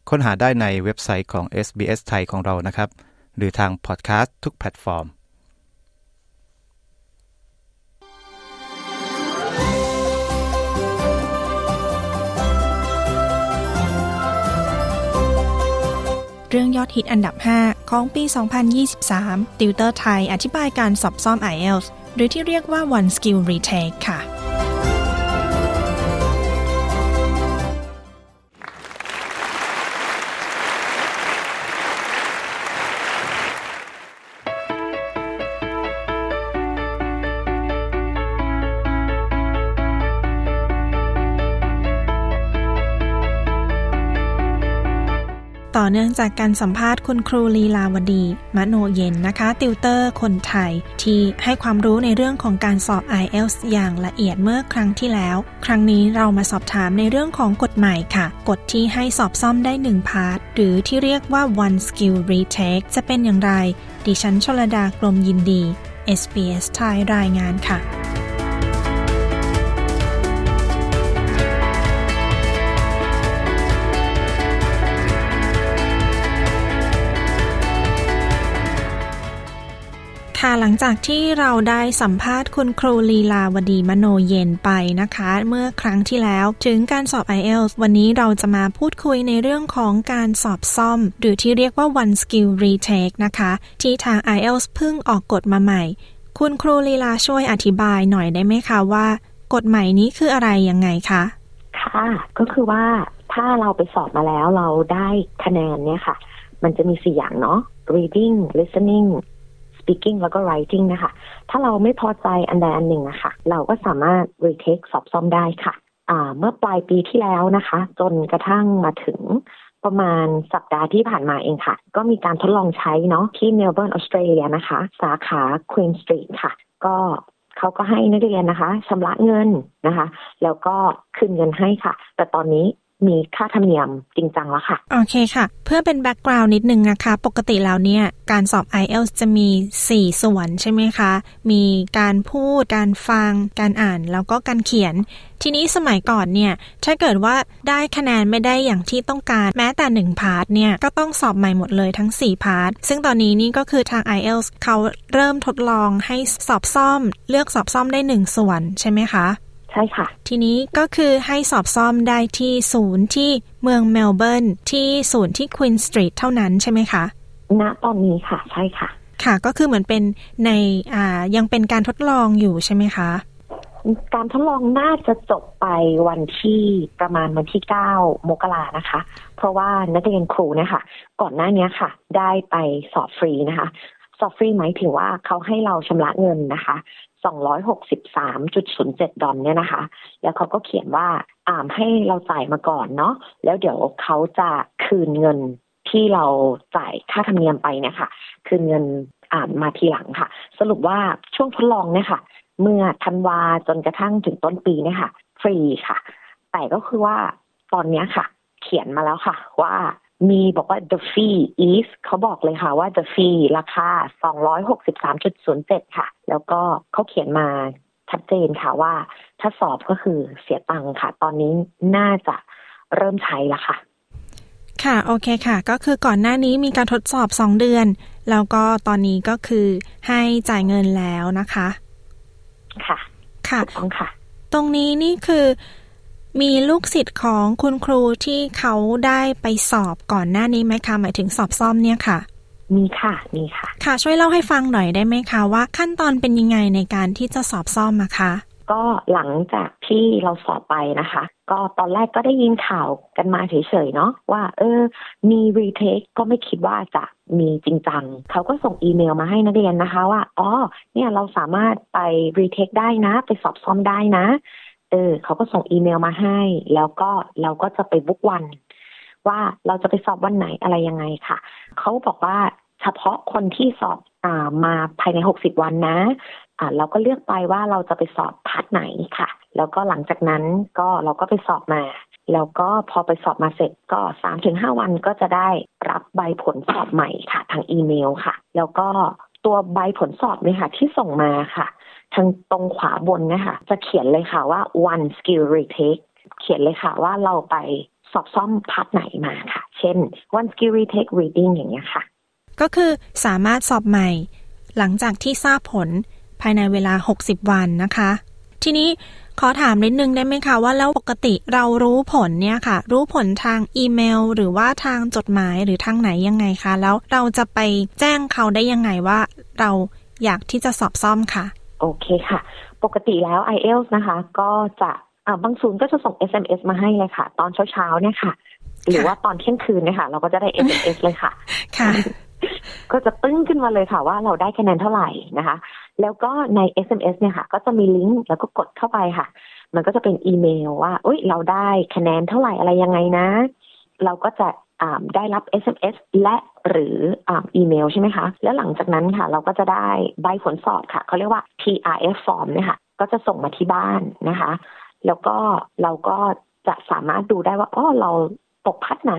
ค้นหาได้ในเว็บไซต์ของ SBS ไทยของเรานะครับ หรือทางพอดแคสต์ทุกแพลตฟอร์ม เรื่องยอดฮิตอันดับ 5 ของปี 2023 ติวเตอร์ไทยอธิบายการสอบซ่อม IELTS หรือที่เรียกว่า One Skill Retake ค่ะ ต่อเนื่องจากการสัมภาษณ์คุณครูลีลาวดี มโนเย็นนะคะ ติวเตอร์คนไทย ที่ให้ความรู้ในเรื่องของการสอบ IELTS อย่างละเอียดเมื่อครั้งที่แล้ว ครั้งนี้เรามาสอบถามในเรื่องของกฎใหม่ค่ะ กฎที่ให้สอบซ่อมได้ 1 part หรือที่เรียกว่า one skill retake จะเป็นอย่างไร ดิฉันชลดากรมยินดี SBS ไทยรายงานค่ะ ค่ะหลังจากที่เราได้สัมภาษณ์คุณครูลีลาวดีมโนเย็นไปนะคะ เมื่อครั้งที่แล้วถึงการสอบ IELTS วันนี้เราจะมาพูดคุยในเรื่องของการสอบซ่อม หรือที่เรียกว่า one skill retake นะคะ ที่ทาง IELTS เพิ่งออกกฎมาใหม่ คุณครูลีลาช่วยอธิบายหน่อยได้ไหมคะว่า กฎใหม่นี้คืออะไรยังไงคะค่ะก็คือว่าถ้าเราไปสอบมาแล้วเราได้คะแนนเนี่ยค่ะ มันจะมีสี่อย่างเนาะ reading listening speaking แล้วก็ writing นะคะ ถ้าเราไม่พอใจอันใดอันหนึ่งอะคะ่ะเราก็สามารถ retake สอบซ่อมได้ค่ะเมื่อปลายปีที่แล้วนะคะ จนกระทั่งมาถึงประมาณสัปดาห์ที่ผ่านมาเองค่ะ ก็มีการทดลองใช้เนาะที่เมลเบิร์นออสเตรเลียนะคะ สาขา Queen Street ค่ะ ก็เขาก็ให้นักเรียนนะคะชำระเงินนะคะ แล้วก็คืนเงินให้ค่ะ แต่ตอนนี้ มีค่าธรรมเนียมจริงจังแล้วค่ะ โอเคค่ะ เพื่อเป็น background นิดนึงนะคะ ปกติแล้วเนี่ย การสอบ IELTS จะมี 4 ส่วนใช่ไหมคะ มีการพูด การฟัง การอ่าน แล้วก็การเขียน ทีนี้สมัยก่อนเนี่ย ถ้าเกิดว่าได้คะแนนไม่ได้อย่างที่ต้องการแม้แต่ 1 part เนี่ย ก็ต้องสอบใหม่หมดเลยทั้ง 4 part ซึ่งตอนนี้นี่ก็คือทาง IELTS เขาเริ่มทดลองให้สอบซ่อม เลือกสอบซ่อมได้ 1 ส่วนใช่ไหมคะ ใช่ค่ะ ทีนี้ก็คือให้สอบซ่อมได้ที่ศูนย์ที่เมืองเมลเบิร์นที่ศูนย์ที่ควีนสตรีทเท่านั้นใช่ไหมคะณตอนนี้ค่ะ ใช่ค่ะ ค่ะก็คือเหมือนเป็นในอ่ายังเป็นการทดลองอยู่ใช่ไหมคะการทดลองน่าจะจบไปวันที่ประมาณวันที่เก้ามกรานะคะ เพราะว่านักเรียนครูเนี่ยค่ะก่อนหน้านี้ค่ะ ได้ไปสอบฟรีนะคะ สอบฟรีหมายถึงว่าเขาให้เราชำระเงินนะคะ 263.07 ดอลเนี่ยนะคะ แล้วเขาก็เขียนว่าอ่ามให้เราจ่ายมาก่อนเนาะ แล้วเดี๋ยวเขาจะคืนเงินที่เราจ่ายค่าธรรมเนียมไปเนี่ยค่ะ คืนเงินอ่านมาทีหลังค่ะ สรุปว่าช่วงทดลองเนี่ยค่ะ เมื่อธันวาจนกระทั่งถึงต้นปีเนี่ยค่ะ ฟรีค่ะ แต่ก็คือว่าตอนนี้ค่ะ เขียนมาแล้วค่ะ ว่า มีบอกว่า the fee is เขาบอกเลยค่ะว่า the fee ราคา 263.07 ค่ะ แล้วก็เขาเขียนมาชัดเจนค่ะว่า ถ้าสอบก็คือเสียตังค่ะ ตอนนี้น่าจะเริ่มใช้แล้วค่ะ ค่ะ โอเคค่ะ ก็คือก่อนหน้านี้มีการทดสอบ 2 เดือน แล้วก็ตอนนี้ก็คือให้จ่ายเงินแล้วนะคะ ค่ะ ค่ะต้องค่ะ ตรงนี้นี่คือ มีลูกศิษย์ของคุณครูที่เขาได้ไปสอบก่อนหน้านี้ไหมคะ หมายถึงสอบซ่อมเนี่ยค่ะ มีค่ะ มีค่ะ ค่ะ ช่วยเล่าให้ฟังหน่อยได้ไหมคะว่าขั้นตอนเป็นยังไงในการที่จะสอบซ่อมอะคะก็หลังจากที่เราสอบไปนะคะ ก็ตอนแรกก็ได้ยินข่าวกันมาเฉยๆเนาะว่า เออ มี retake ก็ไม่คิดว่าจะมีจริงจังเขาก็ส่งอีเมลมาให้นักเรียนนะคะว่า อ๋อ เนี่ยเราสามารถไป retake ได้นะ ไปสอบซ่อมได้นะ เออเขาก็ส่งอีเมลมาให้ แล้วก็เราก็จะไป book วัน ว่าเราจะไปสอบวันไหนอะไรยังไงค่ะ เขาบอกว่าเฉพาะคนที่สอบอ่ามาภายใน60วันนะอ่าเราก็เลือกไปว่าเราจะไปสอบ part ไหนค่ะ แล้วก็หลังจากนั้นก็เราก็ไปสอบมาแล้วก็พอไปสอบมาเสร็จก็สามถึงห้าวันก็จะได้รับใบผลสอบใหม่ค่ะ ทางอีเมลค่ะ แล้วก็ตัวใบผลสอบเนี่ยค่ะ ที่ส่งมาค่ะ ทางตรงขวาบนเนี่ยค่ะจะเขียนเลยค่ะว่า one skill retake เขียนเลยค่ะว่าเราไปสอบซ่อมพาร์ทไหนมาค่ะ เช่น one skill retake reading อย่างเงี้ยค่ะ ก็คือสามารถสอบใหม่ หลังจากที่ทราบผลภายในเวลา 60 วันนะคะ ทีนี้ขอถามนิดนึงได้ไหมคะว่าแล้วปกติเรารู้ผลเนี่ยค่ะ รู้ผลทางอีเมล หรือว่าทางจดหมายหรือทางไหนยังไงคะ แล้วเราจะไปแจ้งเขาได้ยังไงว่า เราอยากที่จะสอบซ่อมค่ะ โอเคค่ะ ปกติแล้ว IELTS นะคะ ก็จะบางศูนย์ก็จะส่ง SMS มาให้เลยค่ะ ตอนเช้าๆเนี่ยค่ะ หรือว่าตอนเที่ยงคืนเนี่ยค่ะ เราก็จะได้ SMS เลยค่ะ ค่ะ ก็จะตึ้งขึ้นมาเลยค่ะว่าเราได้คะแนนเท่าไหร่นะคะ แล้วก็ใน SMS เนี่ยค่ะ ก็จะมีลิงก์แล้วก็กดเข้าไปค่ะ มันก็จะเป็นอีเมลว่าอุ้ยเราได้คะแนนเท่าไหร่อะไรยังไงนะ เราก็จะ ได้รับ SMS และหรืออีเมลใช่ไหมคะ แล้วหลังจากนั้นค่ะ เราก็จะได้ใบผลสอบค่ะ เขาเรียกว่า TRF form เนี่ยค่ะก็จะส่งมาที่บ้านนะคะ แล้วก็เราก็จะสามารถดูได้ว่าอ๋อเราตกพัดไหน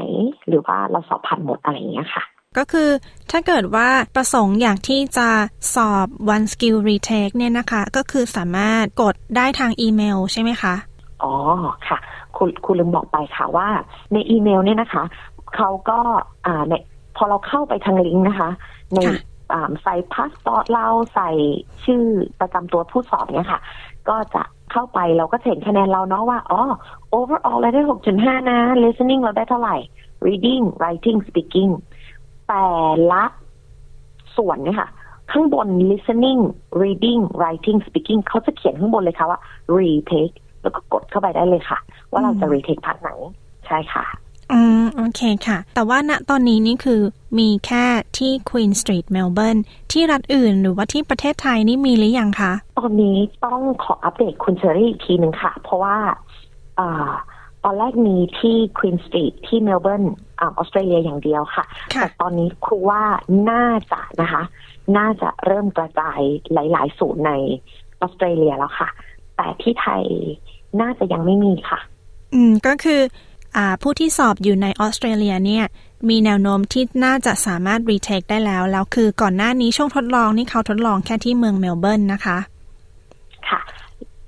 หรือว่าเราสอบผ่านหมดอะไรอย่างเงี้ยค่ะก็คือถ้าเกิดว่าประสงค์อยากที่จะสอบ one skill retake เนี่ยนะคะ ก็คือสามารถกดได้ทางอีเมลใช่ไหมคะ อ๋อค่ะ คุณคุณลืมบอกไปค่ะว่า ในอีเมลเนี่ยนะคะ เขาก็อ่าในพอเราเข้าไปทางลิงก์นะคะ ในใส่พาสปอร์ตเราใส่ชื่อประจำตัวผู้สอบเนี่ยค่ะ ก็จะเข้าไปเราก็เห็นคะแนนเราเนาะว่าอ๋อ overall เราได้หกจุดห้านะ listening เราได้เท่าไหร่ reading writing speaking แต่ละส่วนเนี่ยค่ะ ข้างบน listening reading writing speaking เขาจะเขียนข้างบนเลยค่ะว่า retake แล้วก็กดเข้าไปได้เลยค่ะ ว่าเราจะ retake part ไหน ใช่ค่ะ อืม โอเคค่ะ แต่ว่าณตอนนี้นี่คือมีแค่ที่ Queen Street Melbourne ที่รัฐอื่นหรือว่าที่ประเทศไทยนี่มีหรือยังคะ ตอนนี้ต้องขออัปเดตคุณเชอรี่อีกทีหนึ่งค่ะ เพราะว่าอ่าตอนแรกมีที่ Queen Street ที่เมลเบิร์นออสเตรเลียอย่างเดียวค่ะ แต่ตอนนี้ครูว่าน่าจะนะคะ น่าจะเริ่มกระจายหลาย ๆ ศูนย์ในออสเตรเลียแล้วค่ะ แต่ที่ไทยน่าจะยังไม่มีค่ะ อืม ก็คืออ่า ผู้ที่สอบอยู่ในออสเตรเลียเนี่ยมีแนวโน้มที่น่าจะสามารถ retake ได้แล้ว แล้วคือก่อนหน้านี้ช่วงทดลองนี่เขาทดลองแค่ที่เมืองเมลเบิร์นนะคะ ค่ะ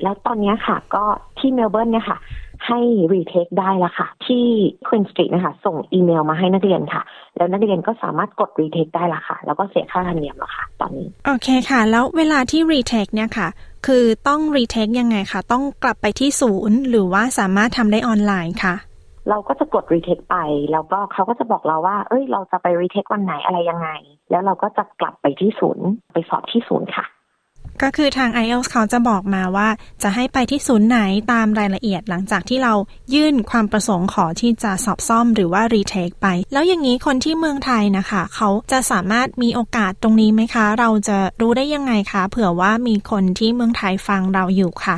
แล้วตอนนี้ค่ะ ก็ที่เมลเบิร์นเนี่ยค่ะ ให้ retake ได้แล้วค่ะ ที่ Queen Street นะคะส่งอีเมลมาให้นักเรียนค่ะ แล้วนักเรียนก็สามารถกด retake ได้ละค่ะ แล้วก็เสียค่าธรรมเนียมแล้วค่ะ ตอนนี้ โอเคค่ะ แล้วเวลาที่ retake เนี่ยค่ะ คือต้อง retake ยังไงคะต้องกลับไปที่ศูนย์ หรือว่าสามารถทำได้ออนไลน์ค่ะ เราก็จะกด retake ไป แล้วก็เขาก็จะบอกเราว่า เอ้ย เราจะไป retake วันไหนอะไรยังไง แล้วเราก็จะกลับไปที่ศูนย์ไปสอบที่ศูนย์ค่ะ ก็คือทาง IELTS เขาจะบอกมาว่า จะให้ไปที่ศูนย์ไหนตามรายละเอียดหลังจากที่เรายื่นความประสงค์ขอที่จะสอบซ่อมหรือว่า retake ไป แล้วอย่างนี้คนที่เมืองไทยนะคะ เขาจะสามารถมีโอกาสตรงนี้ไหมคะ เราจะรู้ได้ยังไงคะ เผื่อว่ามีคนที่เมืองไทยฟังเราอยู่ค่ะ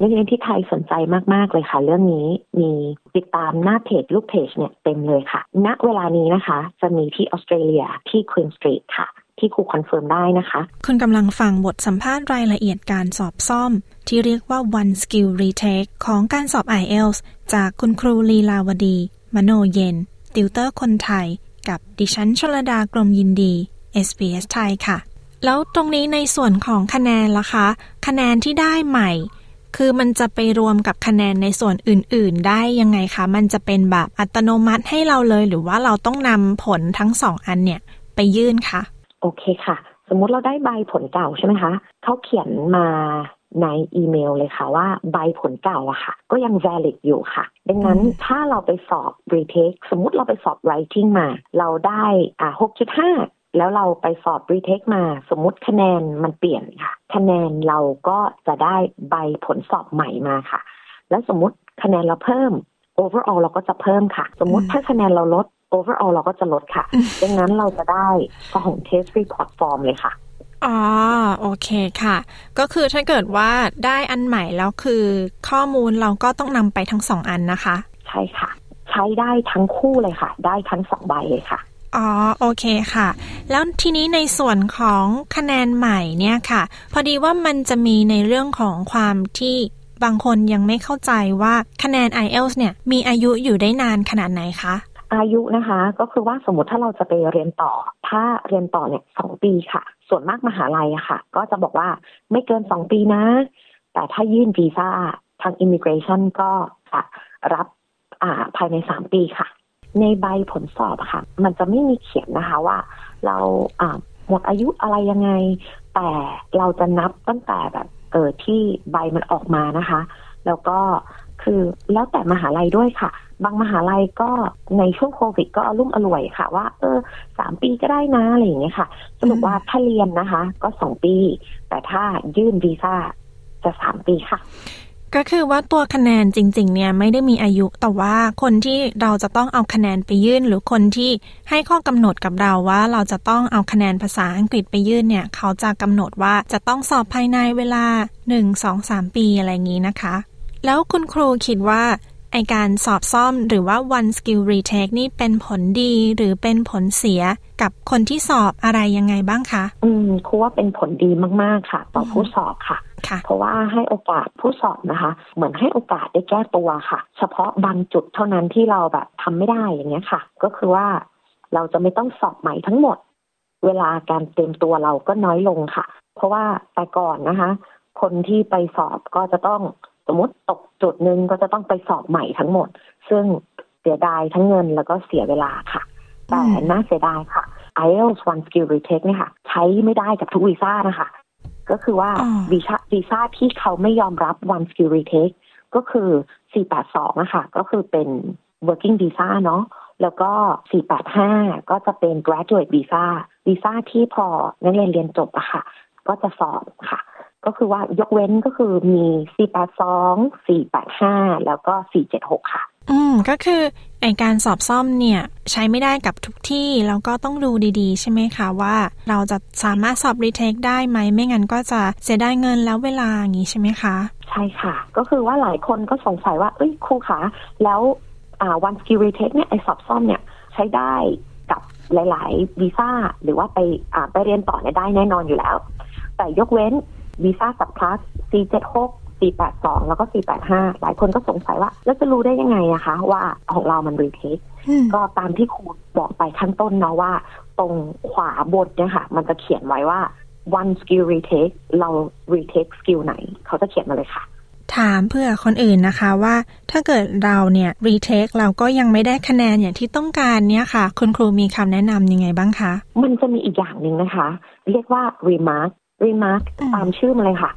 นักเรียนที่ไทยสนใจมาก ๆ เลยค่ะ เรื่องนี้มีติดตามหน้าเพจลูกเพจเนี่ยเต็มเลยค่ะ ณเวลานี้นะคะ จะมีที่ออสเตรเลียที่ Queen Street ค่ะ ที่ครู confirm ได้นะคะ คุณกำลังฟังบทสัมภาษณ์รายละเอียดการสอบซ่อม ที่เรียกว่า one skill retake ของการสอบ IELTS จากคุณครูลีลาวดี มโนเย็น ติวเตอร์คนไทย กับดิฉันชลดากรมยินดี SBS ไทยค่ะ แล้วตรงนี้ในส่วนของคะแนนล่ะคะ คะแนนที่ได้ใหม่ คือมันจะไปรวมกับคะแนนในส่วนอื่น ๆ ได้ยังไงคะ มันจะเป็นแบบอัตโนมัติให้เราเลย หรือว่าเราต้องนำผลทั้งสองอันเนี่ย ไปยื่นคะโอเคค่ะ สมมุติเราได้ใบผลเก่าใช่ไหมคะเขาเขียนมาในอีเมลเลยค่ะว่าใบผลเก่าอะค่ะ ก็ยัง valid อยู่ค่ะ ดังนั้นถ้าเราไปสอบ retake สมมุติเราไปสอบ writing มา เราได้อ่า6.5 แล้วเราไปสอบรีเทคมาสมมติคะแนนมันเปลี่ยนค่ะ คะแนนเราก็จะได้ใบผลสอบใหม่มาค่ะ แล้วสมมติคะแนนเราเพิ่ม overall เราก็จะเพิ่มค่ะ สมมติถ้าคะแนนเราลด overall เราก็จะลดค่ะ ดังนั้นเราจะได้ของ test report form เลยค่ะอ๋อโอเคค่ะ ก็คือถ้าเกิดว่าได้อันใหม่แล้วคือข้อมูลเราก็ต้องนำไปทั้งสองอันนะคะ ใช่ค่ะ ใช้ได้ทั้งคู่เลยค่ะ ได้ทั้งสองใบเลยค่ะ อ๋อโอเคค่ะ แล้วทีนี้ในส่วนของคะแนนใหม่เนี่ยค่ะ พอดีว่ามันจะมีในเรื่องของความที่บางคนยังไม่เข้าใจว่าคะแนน IELTS เนี่ยมีอายุอยู่ได้นานขนาดไหนคะ อายุนะคะ ก็คือว่าสมมติถ้าเราจะไปเรียนต่อ ถ้าเรียนต่อเนี่ยสองปีค่ะ ส่วนมากมหาลัยอะค่ะ ก็จะบอกว่าไม่เกินสองปีนะ แต่ถ้ายื่นวีซ่าทางอิมิเกรชันก็จะรับอ่าภายในสามปีค่ะ ในใบผลสอบอะค่ะ มันจะไม่มีเขียนนะคะว่า เราอ่าหมดอายุอะไรยังไง แต่เราจะนับตั้งแต่แบบเออที่ใบมันออกมานะคะ แล้วก็คือแล้วแต่มหาลัยด้วยค่ะ บางมหาลัยก็ในช่วงโควิดก็อรุ่มอร่วยค่ะ ว่า เออสามปีก็ได้นะอะไรอย่างเงี้ยค่ะสรุปว่าถ้าเรียนนะคะ ก็สองปี แต่ถ้ายื่นวีซ่าจะสามปีค่ะ ก็คือว่าตัวคะแนนจริง ๆ เนี่ยไม่ได้มีอายุแต่ว่าคนที่เราจะต้องเอาคะแนนไปยื่น หรือคนที่ให้ข้อกำหนดกับเราว่าเราจะต้องเอาคะแนนภาษาอังกฤษไปยื่นเนี่ย เขาจะกำหนดว่าจะต้องสอบภายในเวลา 1 2 3 ปีอะไรอย่างนี้นะคะ แล้วคุณครูคิดว่า ไอการสอบซ่อมหรือว่า one skill retake นี่เป็นผลดีหรือเป็นผลเสียกับคนที่สอบอะไรยังไงบ้างคะ อืมครูว่าเป็นผลดีมาก ๆ ค่ะ ต่อผู้สอบค่ะค่ะ เพราะว่าให้โอกาสผู้สอบนะคะ เหมือนให้โอกาสได้แก้ตัวค่ะ เฉพาะบางจุดเท่านั้นที่เราแบบทำไม่ได้อย่างเงี้ยค่ะ ก็คือว่าเราจะไม่ต้องสอบใหม่ทั้งหมด เวลาการเตรียมตัวเราก็น้อยลงค่ะ เพราะว่าแต่ก่อนนะคะ คนที่ไปสอบก็จะต้อง สมมติตกจุดหนึ่งก็จะต้องไปสอบใหม่ทั้งหมด ซึ่งเสียดายทั้งเงินแล้วก็เสียเวลาค่ะ แต่น่าเสียดายค่ะ IELTS One Skill Retake เนี่ยค่ะ ใช้ไม่ได้กับทุกวีซ่านะคะ ก็คือว่าอ๋อวีซ่าวีซ่าที่เขาไม่ยอมรับ One Skill Retake ก็คือ 482นะคะก็คือเป็น working visa เนาะแล้วก็ 485 ก็จะเป็น graduate visa วีซ่าที่พอนักเรียนเรียนจบอะค่ะ ก็จะสอบค่ะ ก็คือว่ายกเว้นก็คือมี 482 485 แล้วก็ 476 ค่ะ อืม ก็คือไอการสอบซ่อมเนี่ย ใช้ไม่ได้กับทุกที่ แล้วก็ต้องดูดีๆ ใช่ไหมคะว่า เราจะสามารถสอบรีเทคได้ไหม ไม่งั้นก็จะเสียดายเงินแล้วเวลาอย่างนี้ใช่ไหมคะ ใช่ค่ะ ก็คือว่าหลายคนก็สงสัยว่า เอ้ยครูคะแล้วอ่า one skill retake เนี่ยไอสอบซ่อมเนี่ยใช้ได้กับหลาย ๆ วีซ่าหรือว่าไปอ่าไปเรียนต่อเนี่ยได้แน่นอนอยู่แล้ว แต่ยกเว้น วีซ่าสับคลาส C76 482 แล้วก็ 485 หลายคนก็สงสัยว่า แล้วจะรู้ได้ยังไงอะคะ ว่าของเรามัน retake ก็ตามที่ครูบอกไปข้างต้นเนาะว่า ตรงขวาบนเนี่ยค่ะ มันจะเขียนไว้ว่า one skill retake เรา retake skill ไหน เขาจะเขียนมาเลยค่ะ ถามเพื่อคนอื่นนะคะว่าถ้าเกิดเราเนี่ยรีเทคเราก็ยังไม่ได้คะแนนอย่างที่ต้องการเนี่ยค่ะ คุณครูมีคำแนะนำยังไงบ้างคะ มันจะมีอีกอย่างหนึ่งนะคะ เรียกว่า remark remark ตามชื่อมาเลยค่ะ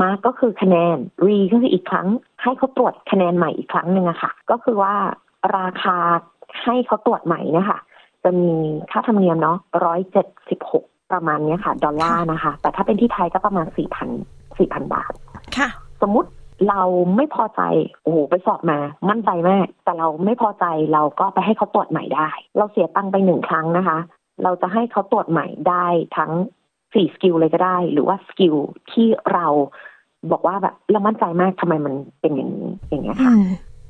mark ก็คือคะแนน re ก็คืออีกครั้ง ให้เขาตรวจคะแนนใหม่อีกครั้งหนึ่งอะค่ะ ก็คือว่าราคาให้เขาตรวจใหม่เนี่ยค่ะจะมีค่าธรรมเนียมเนาะร้อยเจ็ดสิบหกประมาณเนี้ยค่ะ ดอลลาร์นะคะ แต่ถ้าเป็นที่ไทยก็ประมาณสี่พันสี่พันบาท ค่ะ สมมุติเราไม่พอใจ โอ้โห ไปสอบมา มั่นใจมาก แต่เราไม่พอใจเราก็ไปให้เขาตรวจใหม่ได้ เราเสียตังค์ไปหนึ่งครั้งนะคะ เราจะให้เขาตรวจใหม่ได้ทั้ง สี่ skill เลยก็ได้ หรือว่า skill ที่เราบอกว่าแบบเรามั่นใจมากทำไมมันเป็นอย่างนี้อย่างเงี้ยค่ะ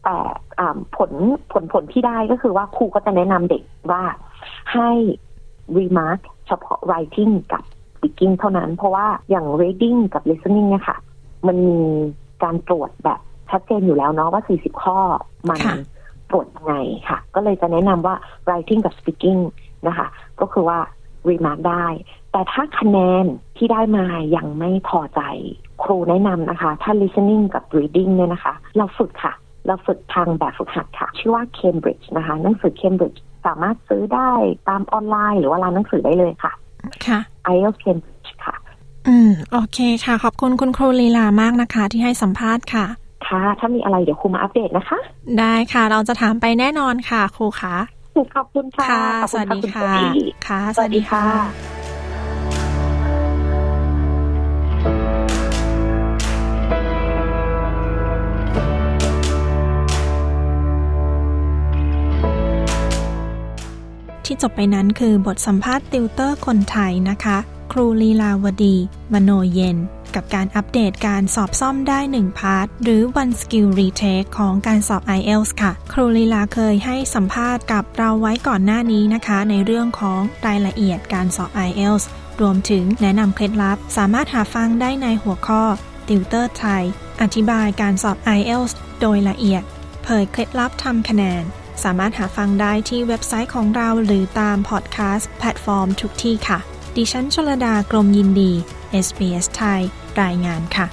แต่อ่าผลผลผลที่ได้ก็คือว่าครูก็จะแนะนำเด็กว่าให้ remark เฉพาะ writing กับ speaking เท่านั้น เพราะว่าอย่าง reading กับ listening เนี่ยค่ะ มันมีการตรวจแบบชัดเจนอยู่แล้วเนาะว่า 40 ข้อมันค่ะตรวจยังไงค่ะ ก็เลยจะแนะนำว่า writing กับ speaking นะคะ ก็คือว่า remark ได้ แต่ถ้าคะแนนที่ได้มายังไม่พอใจ ครูแนะนำนะคะ ถ้า listening กับ reading เนี่ยนะคะ เราฝึกค่ะ เราฝึกทางแบบฝึกหัดค่ะ ชื่อว่า Cambridge นะคะหนังสือ Cambridge สามารถซื้อได้ตามออนไลน์ หรือว่าร้านหนังสือได้เลยค่ะ ค่ะ IELTS Cambridge ค่ะ อืม โอเคค่ะ ขอบคุณคุณครูลีลามากนะคะ ที่ให้สัมภาษณ์ค่ะ ค่ะ ถ้ามีอะไรเดี๋ยวครูมาอัปเดตนะคะ ได้ค่ะ เราจะถามไปแน่นอนค่ะ ครูคะขอบคุณค่ะค่ะขอบสคุณวัสดีณค่ะโจอี้ค่ะ สวัสดีค่ะ ที่จบไปนั้นคือบทสัมภาษณ์ติวเตอร์คนไทยนะคะ ครูลีลาวดี มโนเย็น กับการอัปเดตการสอบซ่อมได้ 1 part หรือ one skill retake ของการสอบ IELTS ค่ะ ครูลีลาเคยให้สัมภาษณ์กับเราไว้ก่อนหน้านี้นะคะ ในเรื่องของรายละเอียดการสอบ IELTS รวมถึงแนะนำเคล็ดลับ สามารถหาฟังได้ในหัวข้อติวเตอร์ไทย อธิบายการสอบ IELTS โดยละเอียด เผยเคล็ดลับทำคะแนน สามารถหาฟังได้ที่เว็บไซต์ของเราหรือตามพอดแคสต์แพลตฟอร์มทุกที่ค่ะ ดิฉันชลดากรมยินดี SBS ไทย รายงานค่ะ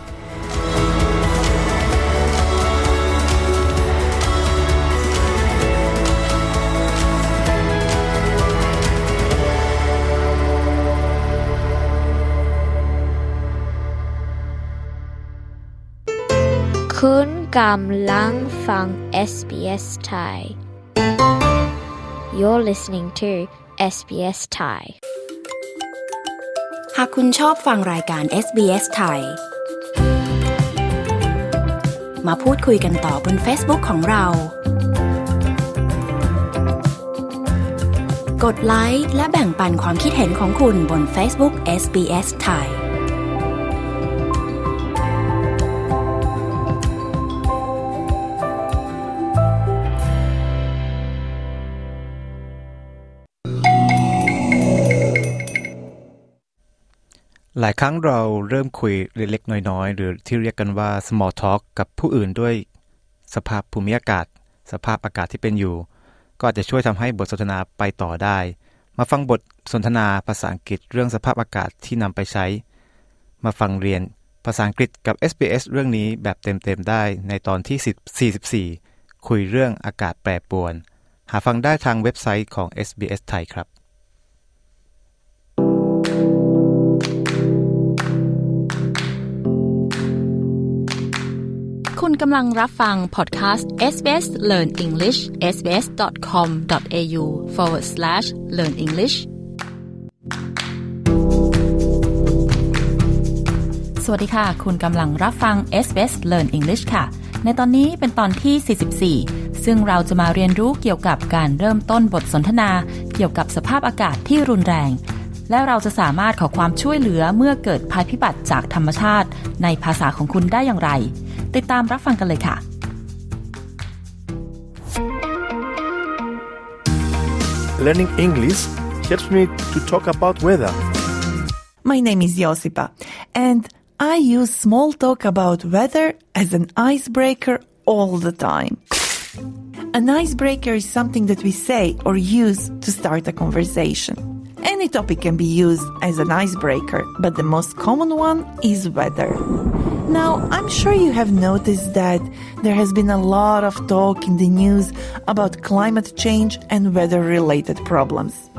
คุณกำลังฟัง SBS Thai You're listening to SBS Thai หากคุณชอบฟังรายการ SBS ไทย มาพูดคุยกันต่อบน Facebook ของเรา กดไลค์และแบ่งปันความคิดเห็นของคุณบน Facebook SBS ไทย หลายครั้งเราเริ่มคุยเล็กๆน้อยๆ หรือที่เรียกกันว่า small talk กับผู้อื่นด้วยสภาพภูมิอากาศ สภาพอากาศที่เป็นอยู่ ก็อาจจะช่วยทำให้บทสนทนาไปต่อได้ มาฟังบทสนทนาภาษาอังกฤษเรื่องสภาพอากาศที่นำไปใช้ มาฟังเรียนภาษาอังกฤษกับ SBS เรื่องนี้แบบเต็มๆได้ในตอนที่ 44 คุยเรื่องอากาศแปรปรวน หาฟังได้ทางเว็บไซต์ของ SBS ไทยครับ คุณกำลังรับฟังพอดแคสต์ SBS Learn English sbs.com.au forward slash learn English สวัสดีค่ะ คุณกำลังรับฟัง SBS Learn English ค่ะ ในตอนนี้เป็นตอนที่ 44 ซึ่งเราจะมาเรียนรู้เกี่ยวกับการเริ่มต้นบทสนทนา เกี่ยวกับสภาพอากาศที่รุนแรง และเราจะสามารถขอความช่วยเหลือเมื่อเกิดภัยพิบัติจากธรรมชาติ ในภาษาของคุณได้อย่างไร ติดตามรับฟังกันเลยค่ะ Learning English helps me to talk about weather. My name is Josipa, and I use small talk about weather as an icebreaker all the time. An icebreaker is something that we say or use to start a conversation. Any topic can be used as an icebreaker, but the most common one is weather. Now, I'm sure you have noticed that there has been a lot of talk in the news about climate change and weather related problems.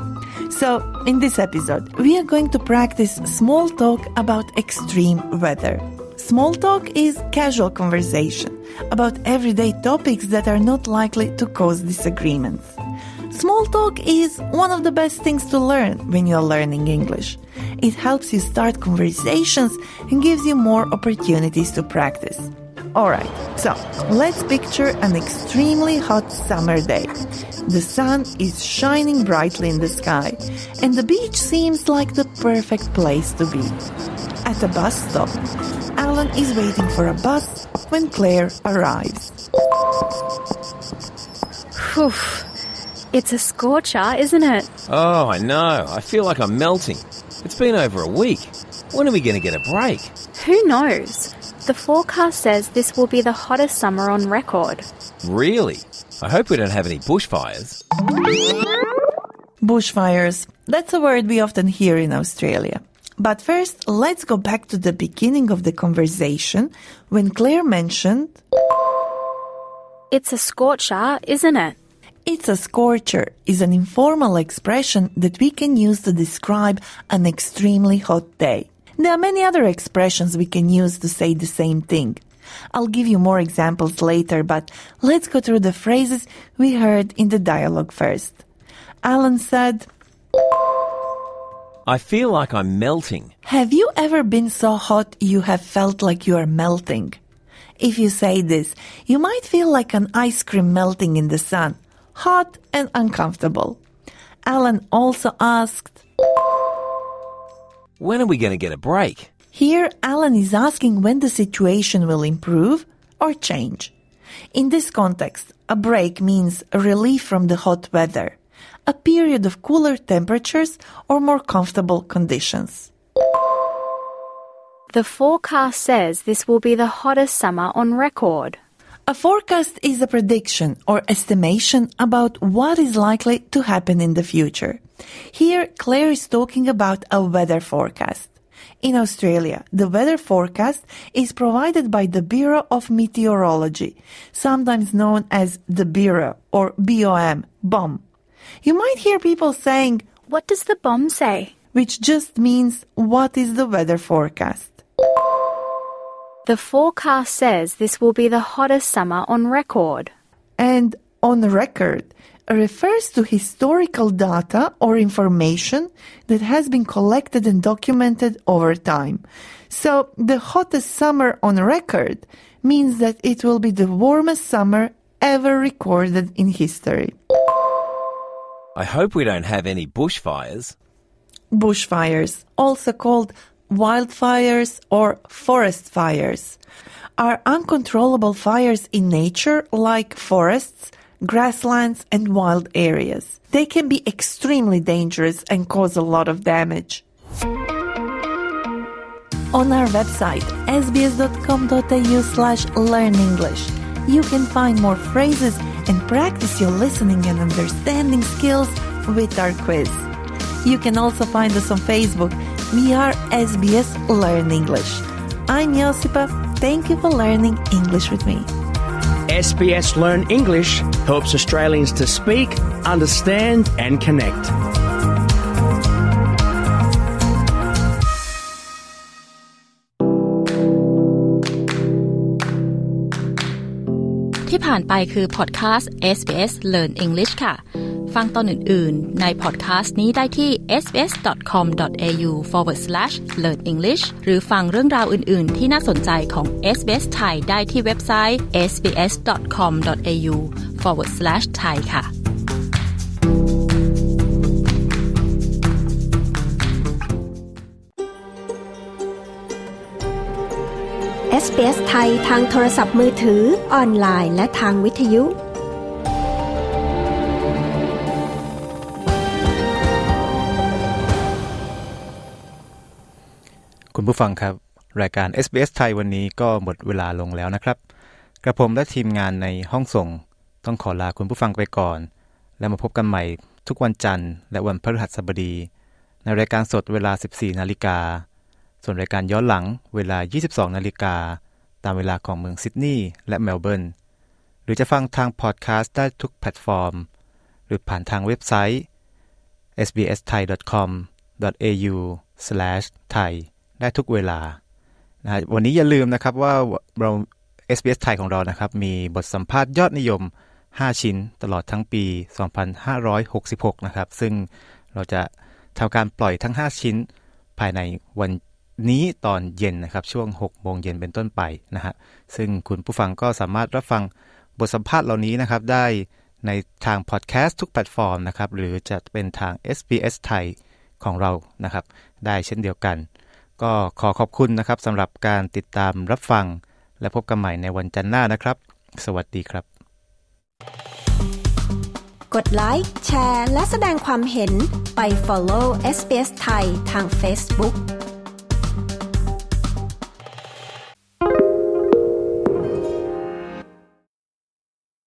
So, in this episode, we are going to practice small talk about extreme weather. Small talk is casual conversation about everyday topics that are not likely to cause disagreements. Small talk is one of the best things to learn when you're learning English. It helps you start conversations and gives you more opportunities to practice. Alright, so let's picture an extremely hot summer day. The sun is shining brightly in the sky, and the beach seems like the perfect place to be. At a bus stop, Alan is waiting for a bus when Claire arrives. It's a scorcher, isn't it? Oh, I know. I feel like I'm melting. It's been over a week. When are we going to get a break? Who knows? The forecast says this will be the hottest summer on record. Really? I hope we don't have any bushfires. Bushfires. That's a word we often hear in Australia. But first, let's go back to the beginning of the conversation when Claire mentioned It's a scorcher, isn't it? It's a scorcher is an informal expression that we can use to describe an extremely hot day. There are many other expressions we can use to say the same thing. I'll give you more examples later, but let's go through the phrases we heard in the dialogue first. Alan said, I feel like I'm melting. Have you ever been so hot you have felt like you are melting? If you say this, you might feel like an ice cream melting in the sun, hot and uncomfortable. Alan also asked, When are we going to get a break? Here, Alan is asking when the situation will improve or change. In this context, a break means a relief from the hot weather, a period of cooler temperatures or more comfortable conditions. The forecast says this will be the hottest summer on record. A forecast is a prediction or estimation about what is likely to happen in the future. Here, Claire is talking about a weather forecast. In Australia, the weather forecast is provided by the Bureau of Meteorology, sometimes known as the Bureau or BOM, BOM. You might hear people saying, What does the BOM say? Which just means, What is the weather forecast? The forecast says this will be the hottest summer on record. And on record refers to historical data or information that has been collected and documented over time. So the hottest summer on record means that it will be the warmest summer ever recorded in history. I hope we don't have any bushfires. Bushfires, also called wildfires or forest fires, are uncontrollable fires in nature like forests, grasslands, and wild areas. They can be extremely dangerous and cause a lot of damage. On our website, sbs.com.au slash learn English, you can find more phrases and practice your listening and understanding skills with our quiz. You can also find us on Facebook. We are SBS Learn English. I'm Josipa. Thank you for learning English with me. SBS Learn English helps Australians to speak, understand, and connect. ที่ผ่านไปคือพอดแคสต์ SBS Learn English ค่ะ ฟังตอนอื่น ๆ ในพอดแคสต์นี้ได้ที่ sbs.com.au forward slash learn english หรือฟังเรื่องราวอื่น ๆ ที่น่าสนใจของ SBS ไทยได้ที่เว็บไซต์ sbs.com.au forward slash thai ค่ะ SBS ไทยทางโทรศัพท์มือถือ ออนไลน์ และทางวิทยุ คุณผู้ฟังครับ รายการ SBS ไทยวันนี้ก็หมดเวลาลงแล้วนะครับ กระผมและทีมงานในห้องส่ง ต้องขอลาคุณผู้ฟังไปก่อน แล้วมาพบกันใหม่ทุกวันจันทร์ และวันพฤหัสบดี ในรายการสดเวลา 14 นาฬิกา ส่วนรายการย้อนหลังเวลา 22 นาฬิกา ตามเวลาของเมืองซิดนีย์และเมลเบิร์น หรือจะฟังทางพอดแคสต์ได้ทุกแพลตฟอร์ม หรือผ่านทางเว็บไซต์ sbsthai.com.au/thai ได้ทุกเวลานะวันนี้อย่าลืมนะครับว่าเรา SBS ไทยของเรานะครับ มีบทสัมภาษณ์ยอดนิยม 5 ชิ้นตลอดทั้งปี 2566 นะครับ ซึ่งเราจะทำการปล่อยทั้ง 5 ชิ้น ภายในวันนี้ตอนเย็นนะครับ ช่วง 6 โมงเย็นเป็นต้นไปนะฮะซึ่งคุณผู้ฟังก็สามารถรับฟังบทสัมภาษณ์เหล่านี้นะครับ ได้ในทางพอดแคสต์ทุกแพลตฟอร์มนะครับ หรือจะเป็นทาง SBS ไทยของเรานะครับ ได้เช่นเดียวกัน ก็ขอขอบคุณนะครับสำหรับการติดตามรับฟัง และพบกันใหม่ในวันจันทร์หน้านะครับ สวัสดีครับ กดไลค์แชร์ และแสดงความเห็นไป follow SBS ไทยทาง Facebook